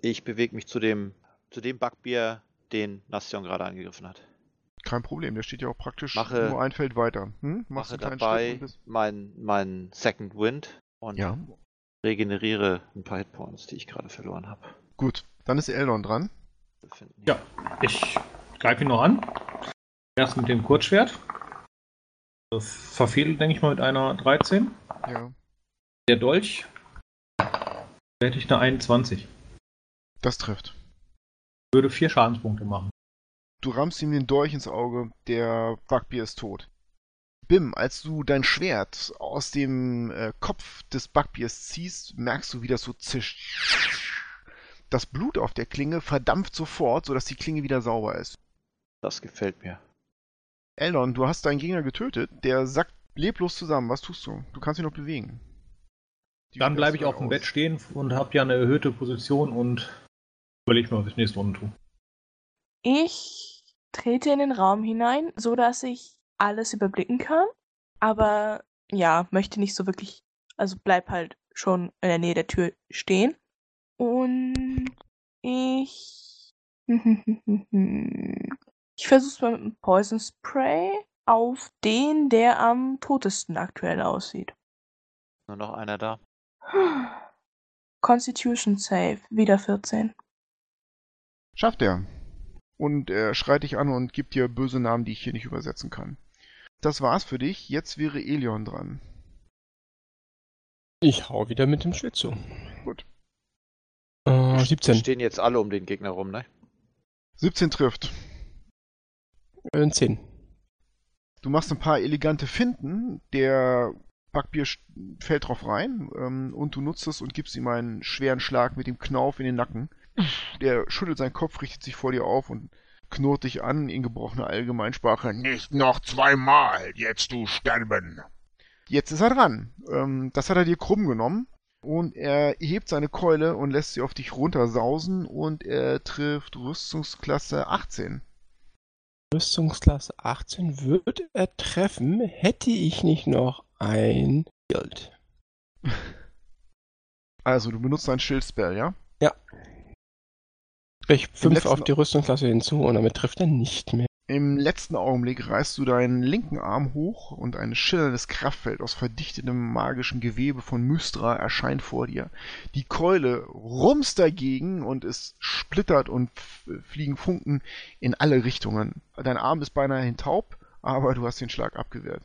Ich bewege mich zu dem, zu dem Backbier, den Nastion gerade angegriffen hat. Kein Problem, der steht ja auch praktisch Mache- nur ein Feld weiter. Hm? Machst Mache dabei bist- mein, mein Second Wind und Ja, regeneriere ein paar Hitpoints, die ich gerade verloren habe. gut. Dann ist Eldon dran. Ja, ich greife ihn noch an. Erst mit dem Kurzschwert. Äh, Verfehle, denke ich mal, mit einer 13. Ja. Der Dolch. Da hätte ich eine 21. Das trifft. Würde vier Schadenspunkte machen. Du rammst ihm den Dolch ins Auge, der Bugbear ist tot. Bim, als du dein Schwert aus dem äh, Kopf des Bugbears ziehst, merkst du, wie das so zischt. Das Blut auf der Klinge verdampft sofort, sodass die Klinge wieder sauber ist. Das gefällt mir. Eldon, du hast deinen Gegner getötet, der sackt leblos zusammen. Was tust du? Du kannst ihn noch bewegen. Die Dann bleibe ich auf dem Bett stehen und habe ja eine erhöhte Position und überlege mir, was ich nächste Runde tue. Ich trete in den Raum hinein, so dass ich alles überblicken kann. Aber ja, möchte nicht so wirklich, also bleib halt schon in der Nähe der Tür stehen. Und ich. Ich versuch's mal mit einem Poison Spray auf den, der am totesten aktuell aussieht. Nur noch einer da. Constitution Save, wieder 14. Schafft er. Und er schreit dich an und gibt dir böse Namen, die ich hier nicht übersetzen kann. Das war's für dich. Jetzt wäre Elion dran. Ich hau wieder mit dem Schwert zu. Gut. Äh, Wir 17. stehen jetzt alle um den Gegner rum, ne? 17 trifft. Äh, 10. Du machst ein paar elegante Finden. Der Backbier fällt drauf rein ähm, und du nutzt es und gibst ihm einen schweren Schlag mit dem Knauf in den Nacken. Der schüttelt seinen Kopf, richtet sich vor dir auf und knurrt dich an in gebrochener Allgemeinsprache. Nicht noch zweimal, jetzt du sterben. Jetzt ist er dran. Ähm, das hat er dir krumm genommen. Und er hebt seine Keule und lässt sie auf dich runtersausen und er trifft Rüstungsklasse 18. Rüstungsklasse 18 wird er treffen, hätte ich nicht noch ein Shield. Also, du benutzt ein Schildspell, ja? Ich 5 letzten- auf die Rüstungsklasse hinzu und damit trifft er nicht mehr. Im letzten Augenblick reißt du deinen linken Arm hoch und ein schillerndes Kraftfeld aus verdichtetem magischen Gewebe von Mystra erscheint vor dir. Die Keule rumst dagegen und es splittert und fliegen Funken in alle Richtungen. Dein Arm ist beinahe hintaub, aber du hast den Schlag abgewehrt.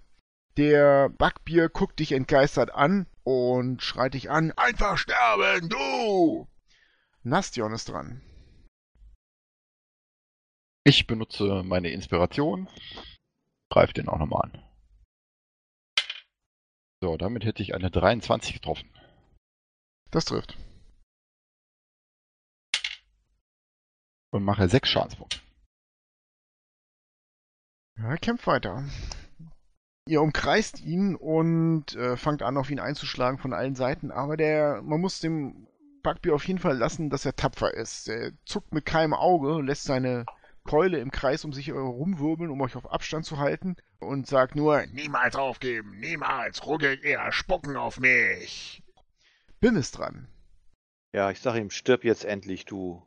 Der Backbier guckt dich entgeistert an und schreit dich an. Einfach sterben, du! Nastion ist dran. Ich benutze meine Inspiration. Greif den auch nochmal an. So, damit hätte ich eine 23 getroffen. Das trifft. Und mache 6 Schadenspunkte. Ja, kämpft weiter. Ihr umkreist ihn und äh, fangt an, auf ihn einzuschlagen von allen Seiten, aber der, man muss dem Bugbear auf jeden Fall lassen, dass er tapfer ist. Er zuckt mit keinem Auge, lässt seine Keule im Kreis um sich herumwirbeln, um euch auf Abstand zu halten und sagt nur, Niemals aufgeben, niemals, ruckelt eher spucken auf mich. Bim ist dran. Ja, ich sage ihm, stirb jetzt endlich, du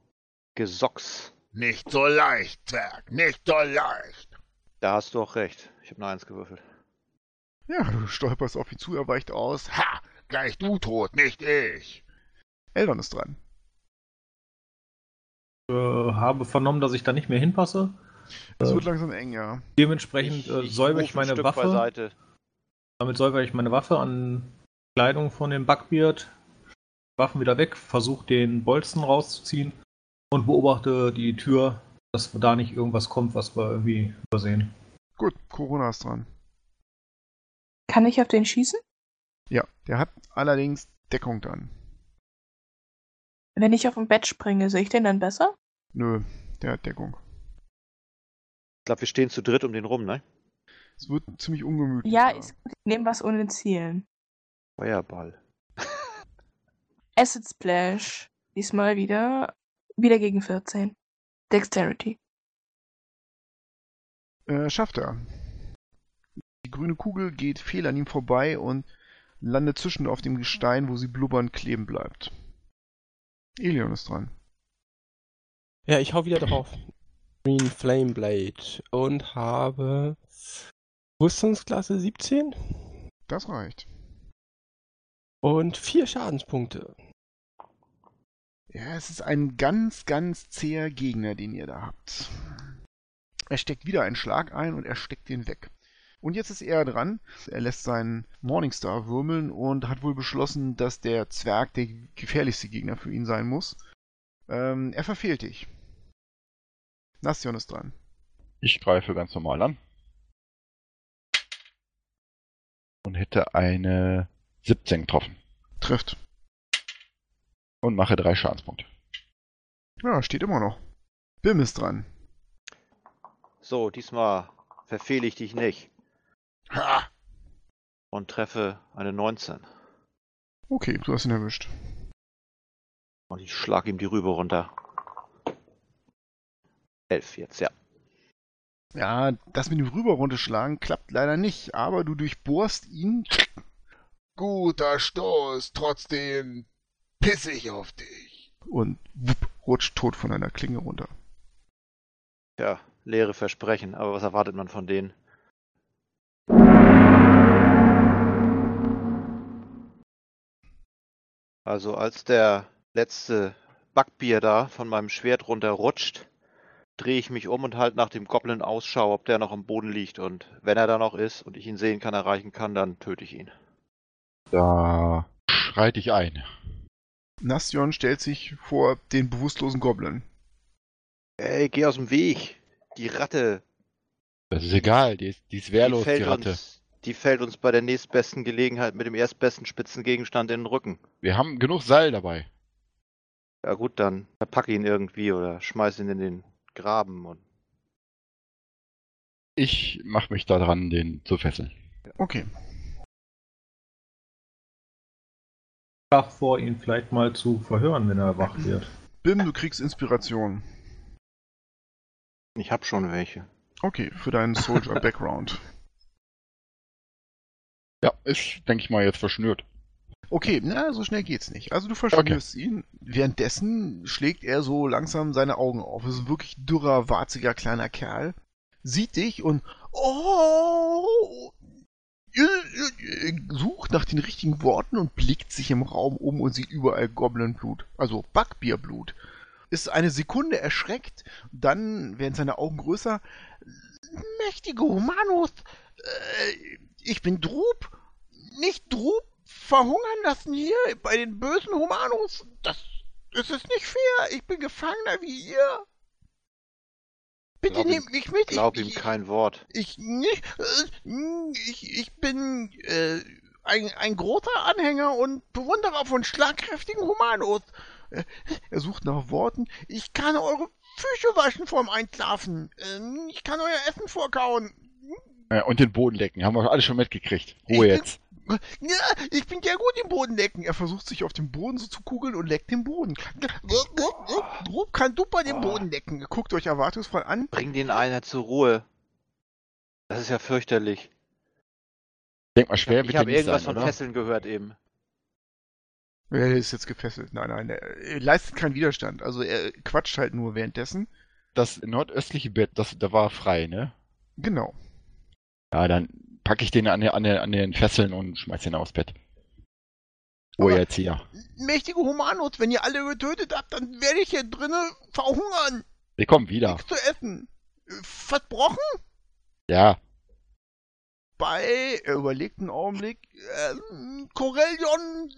Gesocks. Nicht so leicht, Zwerg, nicht so leicht. Da hast du auch recht. Ich habe eine Eins gewürfelt. Ja, du stolperst auf ihn zu, er weicht aus. Ha, gleich du tot, nicht ich. Eldon ist dran. Äh, habe vernommen, dass ich da nicht mehr hinpasse. Es Äh, wird langsam eng, ja. dementsprechend äh, säubere ich ein meine Waffe. Beiseite. Damit säubere ich meine Waffe an Kleidung von dem Backbeard. Waffen wieder weg, versuche den Bolzen rauszuziehen und beobachte die Tür, dass da nicht irgendwas kommt, was wir irgendwie übersehen. Gut, Corona ist dran. Kann ich auf den schießen? Ja, der hat allerdings Deckung dann. Wenn ich auf dem Bett springe, sehe ich den dann besser? Nö, der hat Deckung. Ich glaube, wir stehen zu dritt um den rum, ne? Es wird ziemlich ungemütlich. Ja. Ich nehme was ohne Zielen. Feuerball. Acid Splash. Diesmal wieder. Wieder gegen 14. Dexterity. Äh, schafft er. Die grüne Kugel geht fehl an ihm vorbei und landet zwischen auf dem Gestein, wo sie blubbernd kleben bleibt. Elion ist dran. Ja, ich hau wieder drauf. Green Flame Blade und habe Rüstungsklasse 17 Das reicht. und vier Schadenspunkte. Ja, es ist ein ganz, ganz zäher Gegner, den ihr da habt. Er steckt wieder einen Schlag ein und er steckt den weg. Und jetzt ist er dran. Er lässt seinen Morningstar würmeln und hat wohl beschlossen, dass der Zwerg der gefährlichste Gegner für ihn sein muss. Ähm, er verfehlt dich. Nastion ist dran. Ich greife ganz normal an. Und hätte eine 17 getroffen. Trifft. Und mache drei Schadenspunkte. Ja, steht immer noch. Bim ist dran. So, diesmal verfehle ich dich nicht Ha! und treffe eine 19. Okay, du hast ihn erwischt. Und ich schlage ihm die Rübe runter. 11 jetzt, ja. Ja, das mit dem Rüber runterschlagen klappt leider nicht, aber du durchbohrst ihn. Guter Stoß, trotzdem pisse ich auf dich. und wupp, rutscht tot von einer Klinge runter. Ja, leere Versprechen, aber was erwartet man von denen? Also als der letzte Backbier da von meinem Schwert runterrutscht, drehe ich mich um und halt nach dem Goblin Ausschau, ob der noch am Boden liegt. Und wenn er da noch ist und ich ihn sehen kann, erreichen kann, dann töte ich ihn. Da schreite ich ein. Nastion stellt sich vor den bewusstlosen Goblin. Ey, geh aus dem Weg! Die Ratte, Das ist egal, die ist, die ist wehrlos, die, fällt Ratte. Uns, die fällt uns bei der nächstbesten Gelegenheit mit dem erstbesten spitzen Gegenstand in den Rücken. Wir haben genug Seil dabei. Ja gut, dann verpacke ihn irgendwie oder schmeiß ihn in den Graben und Ich mache mich da dran, den zu fesseln. Okay. Schlag vor, ihn vielleicht mal zu verhören, wenn er wach wird. Bim, du kriegst Inspiration. ich hab schon welche. Okay, für deinen Soldier Background. Ja, ist, denke ich mal, jetzt verschnürt. Okay, na, so schnell geht's nicht. Also du verschwörst ihn. Währenddessen schlägt er so langsam seine Augen auf. Es ist ein wirklich dürrer, warziger kleiner Kerl. Sieht dich und oh, sucht nach den richtigen Worten und blickt sich im Raum um und sieht überall Goblinblut, also Backbierblut. Ist eine Sekunde erschreckt, dann werden seine Augen größer. Mächtige Humanus, äh, ich bin Drub, nicht Drub verhungern lassen hier bei den bösen Humanos. Das, das ist nicht fair. Ich bin Gefangener wie ihr. Bitte Glaub ihm- nehmt mich mit. Glaub ich, ihm kein Wort. ich nicht. Äh, ich, ich bin äh, ein, ein großer Anhänger und Bewunderer von schlagkräftigen Humanos. Äh, Er sucht nach Worten. Ich kann eure Füße waschen vorm Einschlafen. Ähm, Ich kann euer Essen vorkauen. Äh, und den Boden lecken, haben wir alles schon mitgekriegt. Ruhe Ich bin- jetzt. Ja, ich bin ja gut im Boden lecken. Er versucht sich auf dem Boden so zu kugeln und leckt den Boden. Drub kann super den Boden lecken. Guckt euch erwartungsvoll an. Bring den einer zur Ruhe. Das ist ja fürchterlich. Denk mal, schwer ich wird habe irgendwas sein, von? Fesseln gehört eben. Er ist jetzt gefesselt. Nein, nein, er leistet keinen Widerstand. Also er quatscht halt nur währenddessen. Das nordöstliche Bett, das, da war frei, ne? Genau. Ja, dann packe ich den an, den- an, den- an den Fesseln und schmeiß den aufs Bett. Ruhe Aber- jetzt hier. Mächtige Humanos, wenn ihr alle getötet habt, dann werde ich hier drinnen verhungern. Wir kommen wieder. Nichts zu essen. Äh, Versprochen? Ja, Bei, er überlegt einen Augenblick, ähm, Corellion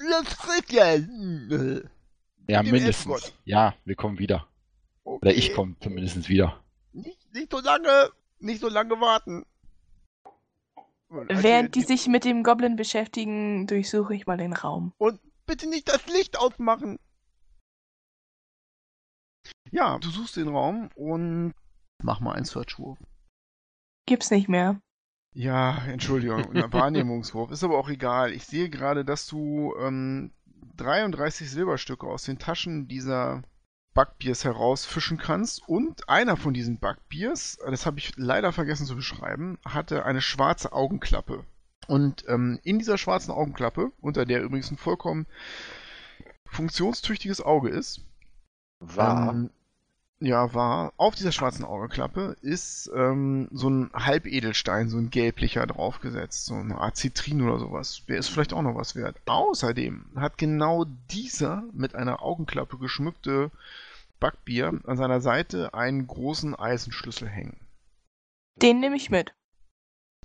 ja, mindestens. Ja, wir kommen wieder. Oder ich komme zumindest wieder. Nicht, nicht so lange, nicht so lange warten. Und als Während die sich mit dem Goblin beschäftigen, durchsuche ich mal den Raum. Und bitte nicht das Licht ausmachen. Ja, du suchst den Raum und mach mal einen Search-Wurf. Gibt's nicht mehr. Ja, Entschuldigung, ein Wahrnehmungswurf. Ist aber auch egal. Ich sehe gerade, dass du ähm, 33 Silberstücke aus den Taschen dieser Backbiers herausfischen kannst. Und einer von diesen Backbiers, das habe ich leider vergessen zu beschreiben, hatte eine schwarze Augenklappe. Und ähm, in dieser schwarzen Augenklappe, unter der übrigens ein vollkommen funktionstüchtiges Auge ist, War. ähm, ja, war. Auf dieser schwarzen Augenklappe ist ähm, so ein Halbedelstein, so ein gelblicher draufgesetzt. So eine Art Zitrin oder sowas. Der ist vielleicht auch noch was wert. Außerdem hat genau dieser mit einer Augenklappe geschmückte Backbier an seiner Seite einen großen Eisenschlüssel hängen. Den nehme ich mit.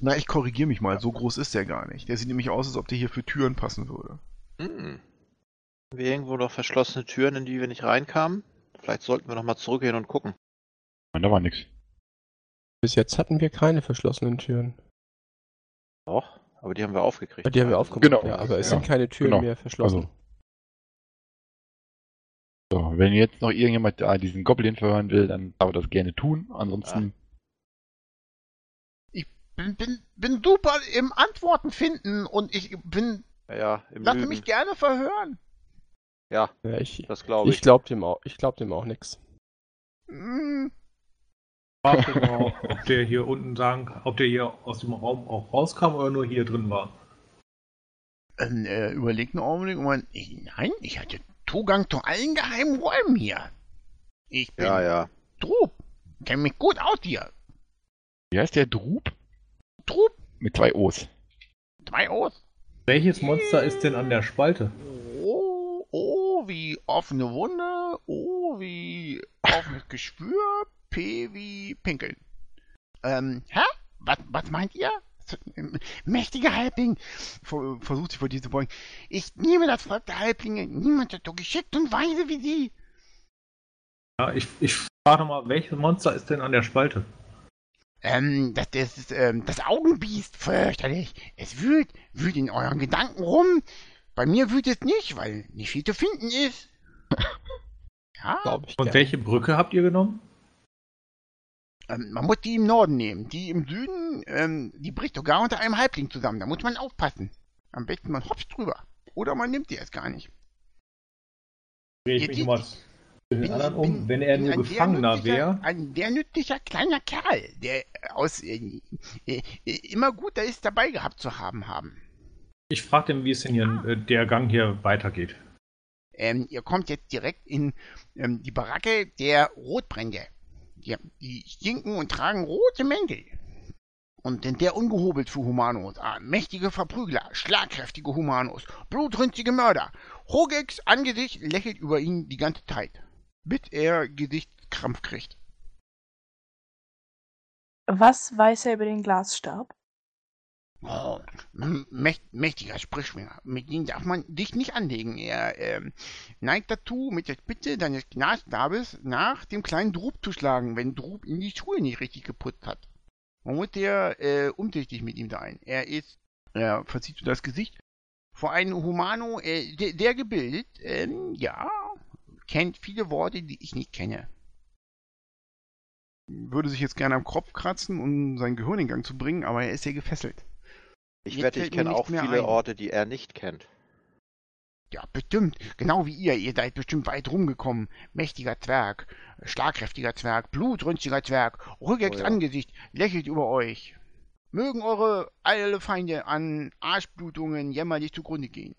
Na, ich korrigiere mich mal, so groß ist der gar nicht. Der sieht nämlich aus, als ob der hier für Türen passen würde. Hm. Haben wir irgendwo noch verschlossene Türen, in die wir nicht reinkamen? Vielleicht sollten wir noch mal zurückgehen und gucken. Und da war nix. Bis jetzt hatten wir keine verschlossenen Türen. Doch, aber die haben wir aufgekriegt. Ja, die haben wir aufgemacht, Genau. ja, aber es Ja. sind keine Türen Genau. mehr verschlossen. Also. So, wenn jetzt noch irgendjemand da diesen Goblin verhören will, dann darf er das gerne tun. Ansonsten, Bin, bin, bin super im Antworten finden und ich bin. Ja, ja, im Lasse Lügen. mich gerne verhören. Ja, Ja, ich das glaube ich. ich glaube dem, auch- ich glaub dem auch nichts. Hm, Warte mal, ob der hier unten sagen kann, ob der hier aus dem Raum auch rauskam oder nur hier drin war. Ähm, er überlegt einen Augenblick und meint, ich, nein, ich hatte Zugang zu allen geheimen Räumen hier. Ich bin Ja, ja. Drub. Kenn mich gut aus hier. wie heißt der Drub? Drub, Mit zwei O's. zwei O's. Welches Monster ist denn an der Spalte? Oh, oh, wie offene Wunde. Oh, wie offenes Geschwür. P wie Pinkeln. Ähm, hä? Was, was meint ihr? Mächtiger Halbling, Ver- versucht sie vor dir zu beugen. Ich nehme das Volk der Halblinge. Niemand ist so geschickt und weise wie sie. Ja, ich, ich frage mal, welches Monster ist denn an der Spalte? Ähm, das, das ist, ähm, das Augenbiest, fürchterlich. Es wühlt, wühlt in euren Gedanken rum. Bei mir wühlt es nicht, weil nicht viel zu finden ist. Ja, Glaube ich. Und welche Brücke habt ihr genommen? ähm, man muss die im Norden nehmen. Die im Süden, ähm, die bricht sogar unter einem Halbling zusammen. Da muss man aufpassen. Am besten man hopst drüber. Oder man nimmt die erst gar nicht. Drehe ich mich seht- mal zu den Bin- anderen bin- um. Wenn er bin nur ein sehr Gefangener nützlicher- wäre, Ein sehr nützlicher kleiner Kerl, der aus äh, äh, immer gut da ist dabei gehabt zu haben haben. Ich frage den, wie es denn hier, äh, der Gang hier weitergeht. Ähm, ihr kommt jetzt direkt in ähm, die Baracke der Rotbrände. Die, die stinken und tragen rote Mäntel. Und sind der ungehobelt für Humanos. Ah, mächtige Verprügler, schlagkräftige Humanos, blutrünstige Mörder. Hogex Angesicht lächelt über ihn die ganze Zeit, bis er Gesichtskrampf kriegt. Was weiß er über den Glasstab? Oh, mächtiger Sprichschwinger. Mit ihm darf man dich nicht anlegen. Er ähm, neigt dazu, mit der Spitze deines Glasstabes nach dem kleinen Drub zu schlagen, wenn Drub ihn die Schuhe nicht richtig geputzt hat. Man muss sehr äh, umsichtig mit ihm sein. Er ist, er verzieht so das Gesicht, vor einem Humano äh, sehr gebildet. Ähm, ja, kennt viele Worte, die ich nicht kenne. Würde sich jetzt gerne am Kopf kratzen, um sein Gehirn in Gang zu bringen, aber er ist sehr gefesselt. Ich wette, ich kenne auch viele ein. Orte, die er nicht kennt. Ja, bestimmt. Genau wie ihr. Ihr seid bestimmt weit rumgekommen. Mächtiger Zwerg, schlagkräftiger Zwerg, blutrünstiger Zwerg, Rügex Oh ja. Angesicht, lächelt über euch. Mögen eure alle Feinde an Arschblutungen jämmerlich zugrunde gehen.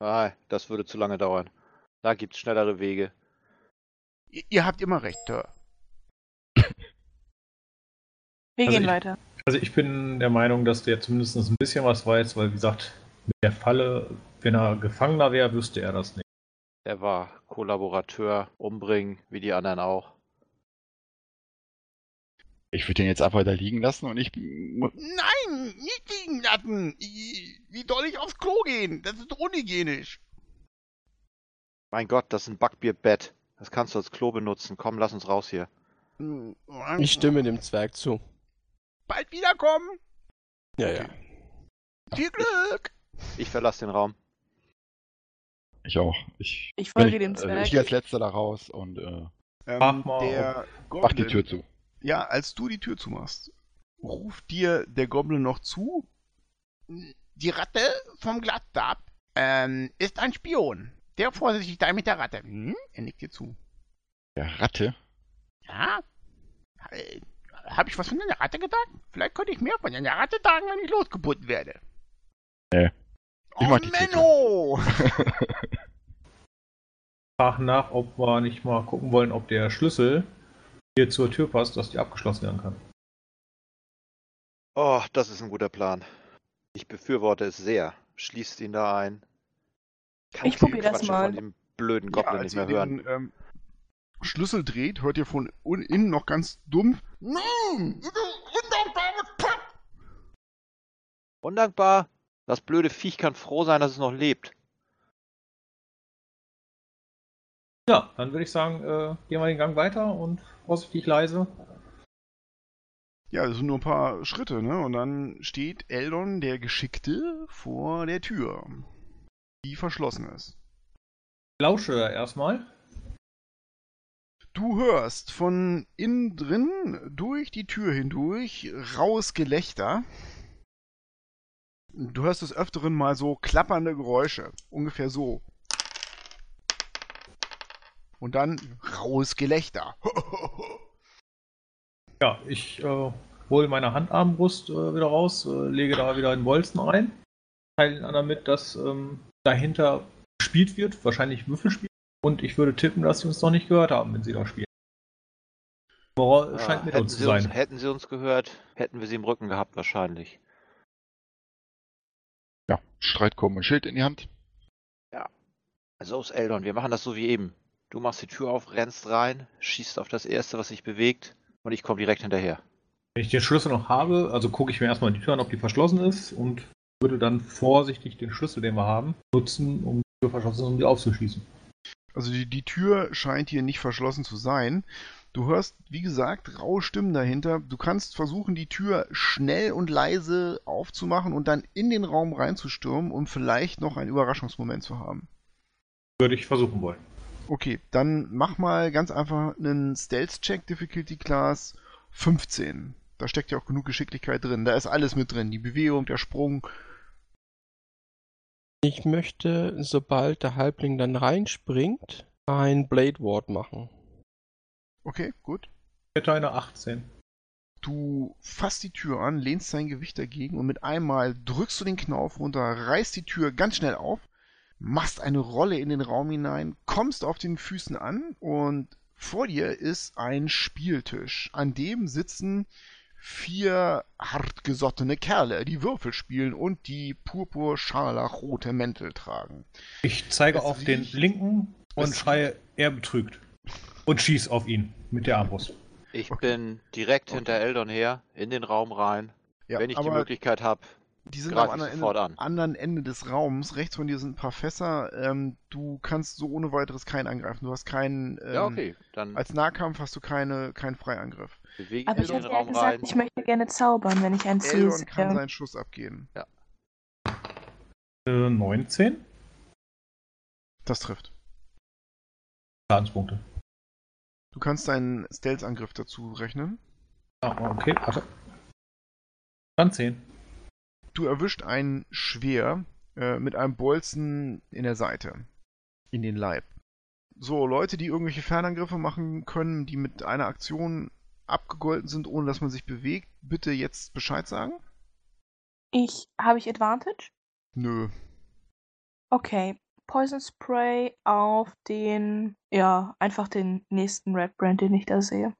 Ah, das würde zu lange dauern. Da gibt's schnellere Wege. Ihr, ihr habt immer recht, Sir. Wir Also gehen ich- weiter. Also ich bin der Meinung, dass der zumindest ein bisschen was weiß, weil wie gesagt, mit der Falle, wenn er Gefangener wäre, wüsste er das nicht. Er war Kollaborateur, umbringen, wie die anderen auch. Ich würde den jetzt einfach da liegen lassen und ich. Nein, nicht liegen lassen. Wie soll ich aufs Klo gehen? Das ist unhygienisch. Mein Gott, das ist ein Backbierbett. Das kannst du als Klo benutzen. Komm, lass uns raus hier. Ich stimme dem Zwerg zu. Bald wiederkommen. Ja, ja. Viel Glück. Ich verlasse den Raum. Ich auch. Ich, Ich folge wenn dem ich, also Zwerg. ich gehe als letzter da raus und äh, Ähm, Mach mal mach die Tür zu. Ja, als du die Tür zumachst, ruft dir der Goblin noch zu. Die Ratte vom Glattstab ähm, ist ein Spion. der vorsichtig da mit der Ratte. Hm? Er nickt dir zu. Der Ratte? Ja? Habe ich was von einer Ratte gedacht? Vielleicht könnte ich mehr von einer Ratte sagen, wenn ich losgebunden werde. Nee. Ich oh. Menno! Frag nach, ob wir nicht mal gucken wollen, ob der Schlüssel hier zur Tür passt, dass die abgeschlossen werden kann. Oh, das ist ein guter Plan. Ich befürworte es sehr. Schließt ihn da ein. Kann Ich die probier das mal. von dem blöden Ja, Goblin als nicht mehr hören. den ähm, Schlüssel dreht, hört ihr von innen noch ganz dumpf. Nein! Undankbar. Das blöde Viech kann froh sein, dass es noch lebt. Ja, dann würde ich sagen, äh, gehen wir den Gang weiter und vorsichtig leise. Ja, das sind nur ein paar Schritte, ne? Und dann steht Eldon, der Geschickte, vor der Tür, die verschlossen ist. Lausche erstmal. Du hörst von innen drin durch die Tür hindurch raues Gelächter. Du hörst des Öfteren mal so klappernde Geräusche. Ungefähr so. Und dann raues Gelächter. Ja, ich äh, hole meine Handarmbrust äh, wieder raus, äh, lege da wieder einen Bolzen rein, teile den anderen mit, dass ähm, dahinter gespielt wird, wahrscheinlich Würfelspiel. Und ich würde tippen, dass sie uns noch nicht gehört haben, wenn sie da spielen. Mora Ah, scheint mit hätten, uns zu sie uns, sein. hätten sie uns gehört, hätten wir sie im Rücken gehabt wahrscheinlich. Ja, Streitkolben und Schild in die Hand. Also aus Eldon, wir machen das so wie eben. Du machst die Tür auf, rennst rein, schießt auf das Erste, was sich bewegt und ich komme direkt hinterher. Wenn ich den Schlüssel noch habe, also gucke ich mir erstmal die Tür an, ob die verschlossen ist und würde dann vorsichtig den Schlüssel, den wir haben, nutzen, um die Tür verschlossen, um die aufzuschließen. Also die, die Tür scheint hier nicht verschlossen zu sein. Du hörst, wie gesagt, raue Stimmen dahinter. Du kannst versuchen, die Tür schnell und leise aufzumachen und dann in den Raum reinzustürmen, um vielleicht noch einen Überraschungsmoment zu haben. Würde ich versuchen wollen. Okay, dann mach mal ganz einfach einen Stealth-Check Difficulty Class 15. Da steckt ja auch genug Geschicklichkeit drin. Da ist alles mit drin. Die Bewegung, der Sprung. Ich möchte, sobald der Halbling dann reinspringt, ein Blade Ward machen. Okay, gut. Ich hätte eine 18. Du fasst die Tür an, lehnst dein Gewicht dagegen und mit einmal drückst du den Knauf runter, reißt die Tür ganz schnell auf, machst eine Rolle in den Raum hinein, kommst auf den Füßen an und vor dir ist ein Spieltisch. An dem sitzen vier hartgesottene Kerle, die Würfel spielen und die purpur-scharlachrote Mäntel tragen. Ich zeige Es auf den linken und schreie, er betrügt. Und schieß auf ihn mit der Armbrust. Ich Okay. bin direkt Okay. hinter Eldon her, in den Raum rein. Ja, Wenn ich die Möglichkeit habe, Die sind am anderen Ende, an. anderen Ende des Raums. Rechts von dir sind ein paar Fässer. Ähm, du kannst so ohne weiteres keinen angreifen. Du hast keinen. Ähm, ja okay, dann Als Nahkampf hast du keine, keinen Freiangriff. Bewege ich Aber ich den ja Raum gesagt, rein. ich möchte gerne zaubern, wenn ich eins sehe. Eldon kann seinen Schuss abgeben. Äh, 19 Das trifft. Schadenspunkte. Du kannst deinen Stealth-Angriff dazu rechnen. Ah, okay, warte. Dann 10. Du erwischt ein Schwer äh, mit einem Bolzen in der Seite. In den Leib. So, Leute, die irgendwelche Fernangriffe machen können, die mit einer Aktion abgegolten sind, ohne dass man sich bewegt, bitte jetzt Bescheid sagen. Ich, habe ich Advantage? Nö. Okay. Poison Spray auf den, ja, einfach den nächsten Red Brand, den ich da sehe.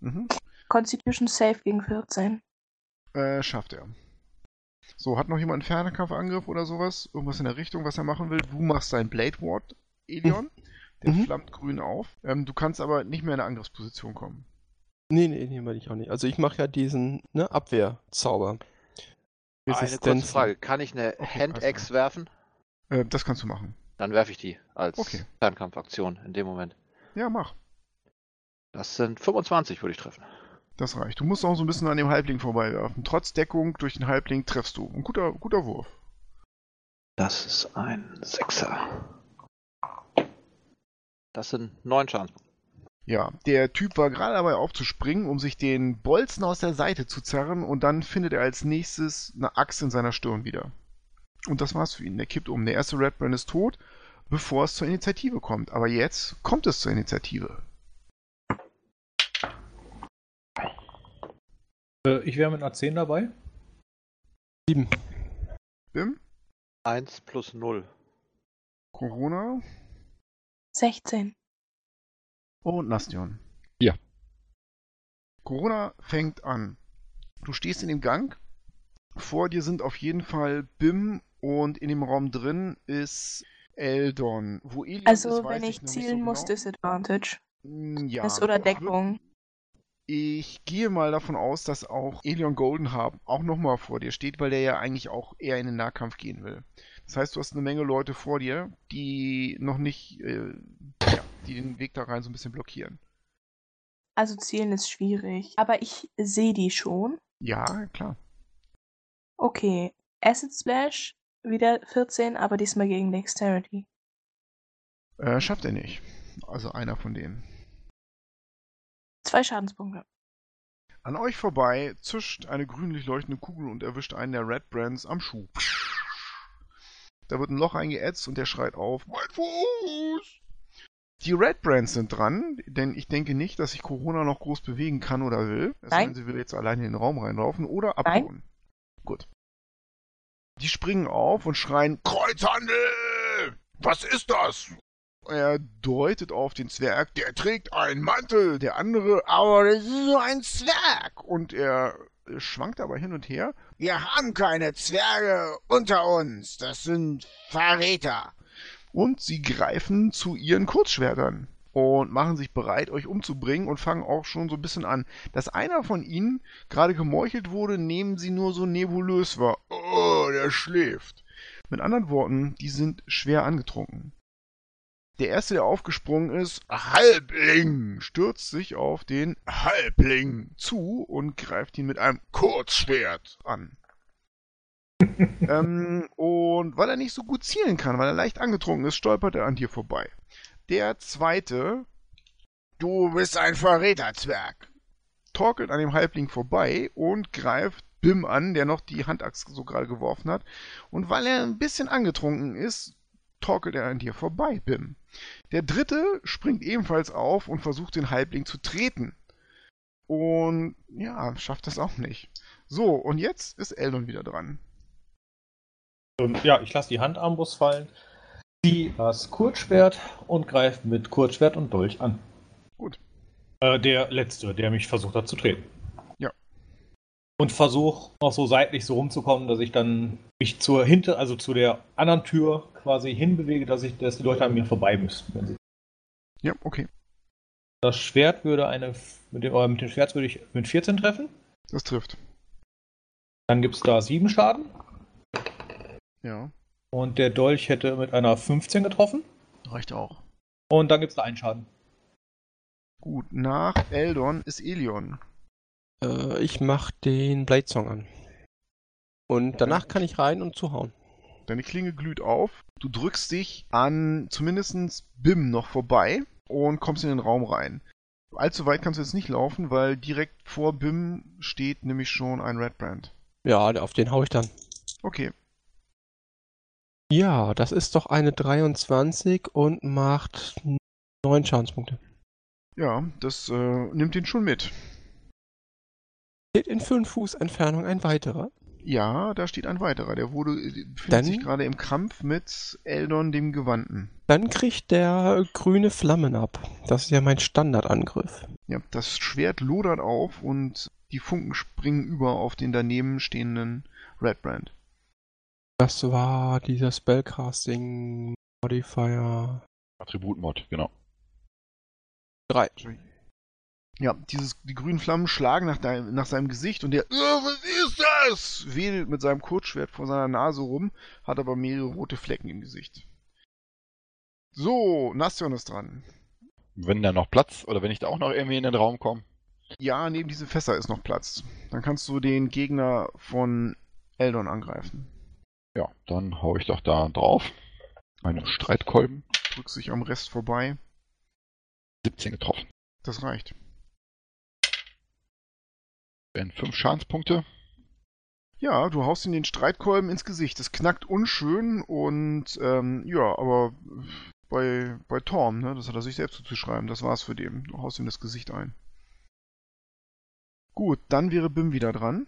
Mhm. Constitution Save gegen 14. Äh, schafft er. So, hat noch jemand einen Fernkampfangriff oder sowas? Irgendwas in der Richtung, was er machen will? Du machst deinen Blade Ward, Elion. Der Mhm. flammt grün auf. Ähm, du kannst aber nicht mehr in eine Angriffsposition kommen. Nee, nee, nee, meine ich auch nicht. Also ich mache ja diesen ne, Abwehrzauber. Eine kurze. Frage, kann ich eine Okay, Hand-Axe werfen? Äh, das kannst du machen. Dann werfe ich die als Okay. Fernkampfaktion in dem Moment. Ja, mach. Das sind 25, würde ich treffen. Das reicht. Du musst auch so ein bisschen an dem Halbling vorbeiwerfen. Trotz Deckung durch den Halbling treffst du. Ein guter, guter Wurf. Das ist ein Sechser. Das sind neun Schadenspunkte. Ja, der Typ war gerade dabei aufzuspringen, um sich den Bolzen aus der Seite zu zerren und dann findet er als nächstes eine Axt in seiner Stirn wieder. Und das war's für ihn. Der kippt um. Der erste Redburn ist tot. bevor es zur Initiative kommt. Aber jetzt kommt es zur Initiative. Äh, ich wäre mit einer 10 dabei. Sieben. Bim, 1 plus 0. Corona 16. und Nastion. Ja. Corona fängt an. Du stehst in dem Gang. Vor dir sind auf jeden Fall Bim und in dem Raum drin ist Eldon. Wo Elion ist, Also, weiß wenn ich zielen so muss, genau. Disadvantage. Mm, Ja. Ist oder Deckung. Ich gehe mal davon aus, dass auch Elion Goldenharp auch nochmal vor dir steht, weil der ja eigentlich auch eher in den Nahkampf gehen will. Das heißt, du hast eine Menge Leute vor dir, die noch nicht, äh, die den Weg da rein so ein bisschen blockieren. Also zielen ist schwierig. Aber ich sehe die schon. Ja, klar. Okay. Acid Splash, wieder 14, aber diesmal gegen Dexterity. Äh, schafft er nicht. Also einer von denen. Zwei Schadenspunkte. An euch vorbei zischt eine grünlich leuchtende Kugel und erwischt einen der Red Brands am Schuh. Da wird ein Loch eingeätzt und der schreit auf: Mein Fuß! Die Red Brands sind dran, denn ich denke nicht, dass sich Corona noch groß bewegen kann oder will. Es Nein. denn, sie will jetzt alleine in den Raum reinlaufen oder abhauen. Gut. Die springen auf und schreien: Kreuzhandel! Was ist das? Er deutet auf den Zwerg, der trägt einen Mantel, der andere, aber das ist so ein Zwerg. Und er schwankt aber hin und her. Wir haben keine Zwerge unter uns, das sind Verräter. Und sie greifen zu ihren Kurzschwertern und machen sich bereit, euch umzubringen und fangen auch schon so ein bisschen an. Dass einer von ihnen gerade gemeuchelt wurde, nehmen sie nur so nebulös wahr. Oh, der schläft. Mit anderen Worten, die sind schwer angetrunken. Der erste, der aufgesprungen ist, Halbling, stürzt sich auf den Halbling zu und greift ihn mit einem Kurzschwert an. Ähm, und weil er nicht so gut zielen kann, weil er leicht angetrunken ist, stolpert er an dir vorbei. Der zweite, du bist ein Verräterzwerg, torkelt an dem Halbling vorbei und greift Bim an, der noch die Handachs so gerade geworfen hat. Und weil er ein bisschen angetrunken ist, torkelt er an dir vorbei, Bim. Der dritte springt ebenfalls auf und versucht den Halbling zu treten. Und ja, schafft das auch nicht. So, und jetzt ist Eldon wieder dran. Und ja, ich lasse die Handarmbrust fallen, ziehe das Kurzschwert und greife mit Kurzschwert und Dolch an. Gut. Äh, der letzte, der mich versucht hat zu treten. Ja. Und versuche noch so seitlich so rumzukommen, dass ich dann mich zur Hinter, also zu der anderen Tür quasi hinbewege, dass ich, dass die Leute an mir vorbei müssten. Ja, okay. das Schwert würde eine, mit dem, äh, mit dem Schwert würde ich mit 14 treffen. Das trifft. Dann gibt es da 7 Schaden. Ja, Und der Dolch hätte mit einer 15 getroffen. reicht auch. Und dann gibt es da einen Schaden. Gut, nach Eldon ist Elion. Äh, ich mach den Blade Song an. Und danach kann ich rein und zuhauen. Deine Klinge glüht auf. Du drückst dich an zumindest Bim noch vorbei und kommst in den Raum rein. Allzu weit kannst du jetzt nicht laufen, weil direkt vor Bim steht nämlich schon ein Red Brand. Ja, auf den hau ich dann. Okay, Ja, das ist doch eine 23 und macht 9 Schadenspunkte. ja, das äh, nimmt ihn schon mit. Steht in 5 Fuß Entfernung ein weiterer. Ja, da steht ein weiterer. Der wurde äh, befindet Dann- sich gerade im Kampf mit Eldon dem Gewandten. Dann kriegt der grüne Flammen ab. Das ist ja mein Standardangriff. Ja, das Schwert lodert auf und die Funken springen über auf den daneben stehenden Red Brand. Das war dieser Spellcasting Modifier Attributmod, genau. 3. Ja, dieses, die grünen Flammen schlagen nach, dein, nach seinem Gesicht und der, "Äh, was ist das? Wedelt mit seinem Kurzschwert vor seiner Nase rum, hat aber mehrere rote Flecken im Gesicht. So, Nastion ist dran. Wenn da noch Platz oder wenn ich da auch noch irgendwie in den Raum komme. Ja, neben diese Fässer ist noch Platz. Dann kannst du den Gegner von Eldon angreifen. Ja, dann hau ich doch da drauf. Meine Streitkolben. Drückst dich am Rest vorbei. 17 getroffen. Das reicht. Wären 5 Schadenspunkte. Ja, du haust ihm den Streitkolben ins Gesicht. Das knackt unschön und ähm, ja, aber bei, bei Torm, ne, das hat er sich selbst zuzuschreiben. Das war's für den. Du haust ihm das Gesicht ein. Gut, dann wäre Bim wieder dran.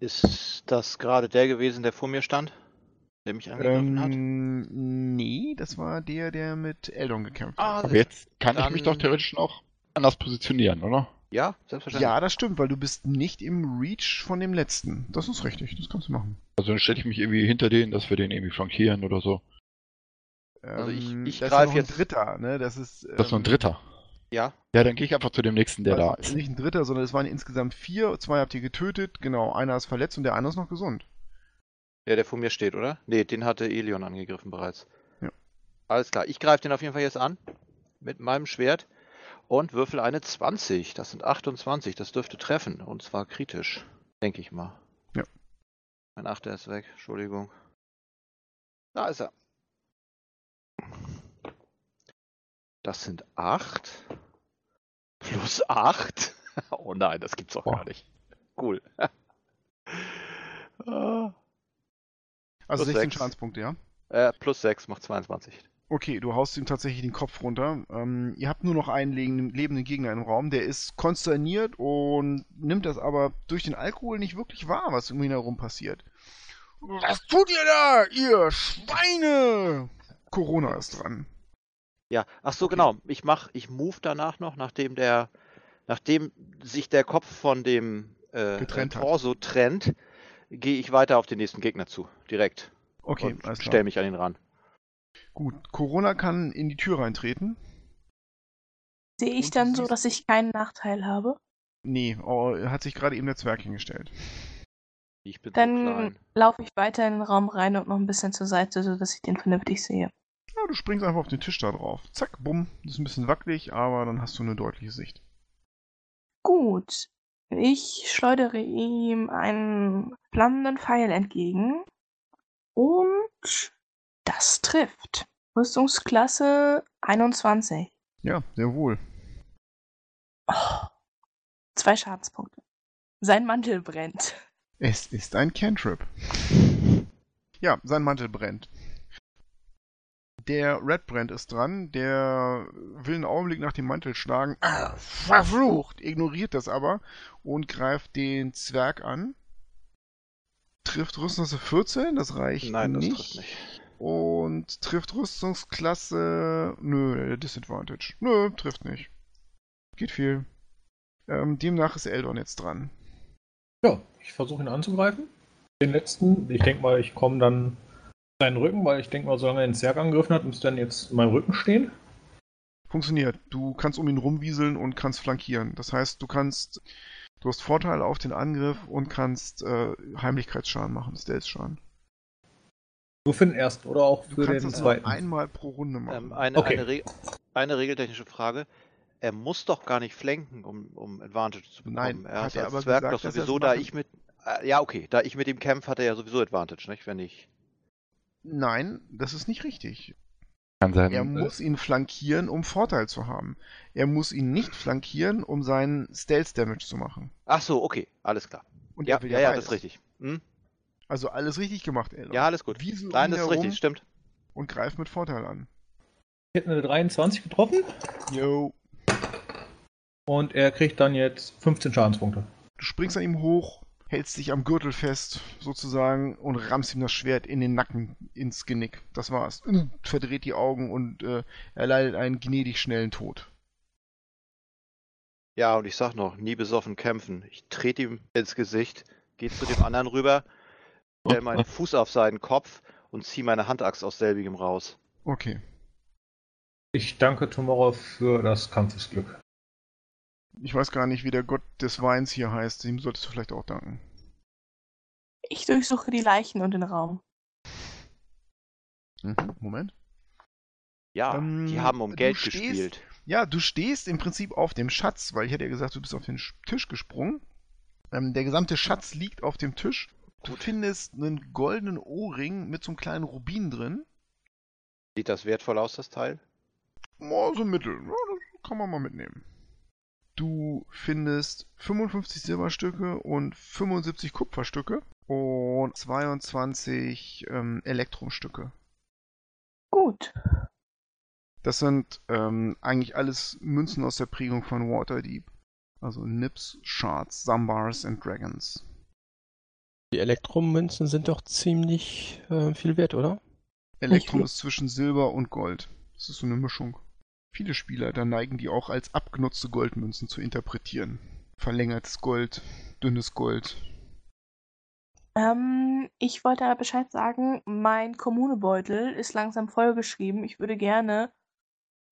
Ist das gerade der gewesen, der vor mir stand? Der mich angegriffen hat? Ähm, nee, das war der, der mit Eldon gekämpft hat. Ah, Aber jetzt kann ich mich doch theoretisch noch anders positionieren, oder? Ja, selbstverständlich. Ja, das stimmt, weil du bist nicht im Reach von dem letzten. Das ist richtig, das kannst du machen. Also dann stelle ich mich irgendwie hinter denen, dass wir den irgendwie flankieren oder so. Also ich- Ähm, ich das ist greif noch ein jetzt- Dritter, ne? Das ist. Das ist nur ein ähm, Dritter. Ja, Ja, dann gehe ich einfach zu dem nächsten, der da also ist. Nicht ein Dritter, sondern es waren insgesamt vier. Zwei habt ihr getötet, genau. Einer ist verletzt und der andere ist noch gesund. Der, der vor mir steht, oder? Nee, den hatte Elion angegriffen bereits. Ja. Alles klar, ich greife den auf jeden Fall jetzt an. Mit meinem Schwert. Und würfel eine 20. Das sind 28. Das dürfte treffen. Und zwar kritisch. Denke ich mal. Ja. Mein Achter ist weg. Entschuldigung. Da ist er. Das sind 8. Plus 8. Oh nein, das gibt's doch Boah. gar nicht. Cool. Ah. Also Plus 16 sechs. Schadenspunkte, ja? Äh, plus 6 macht 22. Okay, du haust ihm tatsächlich den Kopf runter. Ähm, ihr habt nur noch einen lebenden, Gegner im Raum. Der ist konsterniert und nimmt das aber durch den Alkohol nicht wirklich wahr, was um ihn herum passiert. Was tut ihr da, ihr Schweine? Corona ist dran. Ja, ach so, genau. Ich mach, ich move danach noch, nachdem der, nachdem sich der Kopf von dem äh. Torso trennt, gehe ich weiter auf den nächsten Gegner zu, direkt. Okay, und alles stell mich an ihn ran. Gut, Corona kann in die Tür reintreten. Sehe ich Und dann so, dass ich keinen Nachteil habe? Nee, oh, er hat sich gerade eben der Zwerg hingestellt. Ich bin so Dann klein. laufe ich weiter in den Raum rein und noch ein bisschen zur Seite, sodass ich den vernünftig sehe. Ja, du springst einfach auf den Tisch da drauf. Zack, bumm. Das ist ein bisschen wackelig, aber dann hast du eine deutliche Sicht. Gut. Ich schleudere ihm einen flammenden Pfeil entgegen. Und das trifft. Rüstungsklasse 21. Ja, sehr wohl. Oh, zwei Schadenspunkte. Sein Mantel brennt. Es ist ein Cantrip. Ja, sein Mantel brennt. Der Redbrand ist dran, der will einen Augenblick nach dem Mantel schlagen. Ah, verflucht! Ignoriert das aber und greift den Zwerg an. Trifft Rüstungsklasse 14, das reicht Nein, das nicht. trifft nicht. Und trifft Rüstungsklasse. Nö, Disadvantage. Nö, trifft nicht. Geht viel. Ähm, demnach ist Eldon jetzt dran. Ja, ich versuche ihn anzugreifen. Den letzten, ich denke mal, ich komme dann seinen Rücken, weil ich denke mal, solange er den Zwerg angegriffen hat, müsste er dann jetzt in meinem Rücken stehen. Funktioniert. Du kannst um ihn rumwieseln und kannst flankieren. Das heißt, du kannst. Du hast Vorteil auf den Angriff und kannst äh, Heimlichkeitsschaden machen, Stealth-Schaden. Nur für den ersten oder auch Du für kannst den das zweiten. einmal pro Runde machen. Ähm, eine, Okay. eine, Re eine regeltechnische Frage. Er muss doch gar nicht flanken, um, um Advantage zu bekommen. Nein, er hat er als aber Zwerg gesagt, doch dass er sowieso, es da machen- ich mit. Äh, ja, okay, da ich mit ihm kämpfe, hat er ja sowieso Advantage, nicht? Wenn ich. Nein, das ist nicht richtig. Kann sein. Er äh, muss ihn flankieren, um Vorteil zu haben. Er muss ihn nicht flankieren, um seinen Stealth-Damage zu machen. Ach so, okay, alles klar. Und Ja, er will ja, ja, das ist richtig. Hm? Also alles richtig gemacht, Eldon. Ja, alles gut. Wiesel um Nein, das ist richtig, stimmt. und greift mit Vorteil an. Ich hätte eine 23 getroffen Yo. und er kriegt dann jetzt 15 Schadenspunkte. Du springst an ihm hoch, hältst dich am Gürtel fest, sozusagen, und rammst ihm das Schwert in den Nacken, ins Genick. Das war's. Verdreht die Augen und äh, er leidet einen gnädig schnellen Tod. Ja, und ich sag noch, nie besoffen kämpfen. Ich trete ihm ins Gesicht, gehe zu dem anderen rüber, stell meinen Fuß auf seinen Kopf und zieh meine Handaxt aus selbigem raus. Okay. Ich danke Tomorrow für das Kampfesglück. Ich weiß gar nicht, wie der Gott des Weins hier heißt. Ihm solltest du vielleicht auch danken. Ich durchsuche die Leichen und den Raum. Mhm. Moment. Ja, Ähm, die haben um Geld stehst- gespielt. Ja, du stehst im Prinzip auf dem Schatz, weil ich hätte ja gesagt, du bist auf den Sch- Tisch gesprungen. Ähm, der gesamte Schatz liegt auf dem Tisch. Du findest einen goldenen Ohrring mit so einem kleinen Rubin drin. Sieht das wertvoll aus, das Teil? Oh, so mittel. Ja, das kann man mal mitnehmen. Du findest 55 Silberstücke und 75 Kupferstücke und 22 ähm, Elektrumstücke. Gut. Das sind ähm, eigentlich alles Münzen aus der Prägung von Waterdeep. Also Nips, Shards, Zambars und Dragons. Die Elektrommünzen sind doch ziemlich äh, viel wert, oder? Elektrum ist zwischen Silber und Gold. Das ist so eine Mischung. Viele Spieler da neigen die auch als abgenutzte Goldmünzen zu interpretieren. Verlängertes Gold, dünnes Gold. Ähm, ich wollte aber Bescheid sagen, mein Kommunebeutel ist langsam vollgeschrieben. Ich würde gerne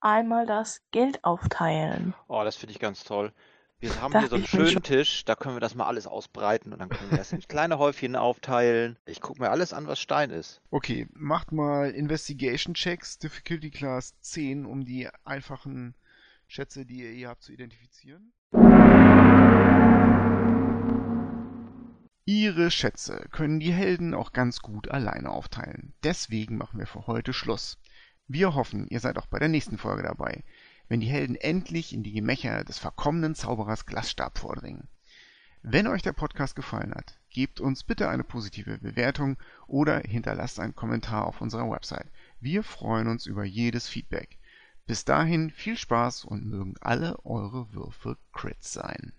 einmal das Geld aufteilen. Oh, das finde ich ganz toll. Wir haben Dachte hier so einen schönen schon. Tisch, da können wir das mal alles ausbreiten und dann können wir das in kleine Häufchen aufteilen. Ich gucke mir alles an, was Stein ist. Okay, macht mal Investigation Checks, Difficulty Class 10, um die einfachen Schätze, die ihr hier habt, zu identifizieren. Ihre Schätze können die Helden auch ganz gut alleine aufteilen. Deswegen machen wir für heute Schluss. Wir hoffen, ihr seid auch bei der nächsten Folge dabei, wenn die Helden endlich in die Gemächer des verkommenen Zauberers Glasstab vordringen. Wenn euch der Podcast gefallen hat, gebt uns bitte eine positive Bewertung oder hinterlasst einen Kommentar auf unserer Website. Wir freuen uns über jedes Feedback. Bis dahin viel Spaß und mögen alle eure Würfe Crits sein.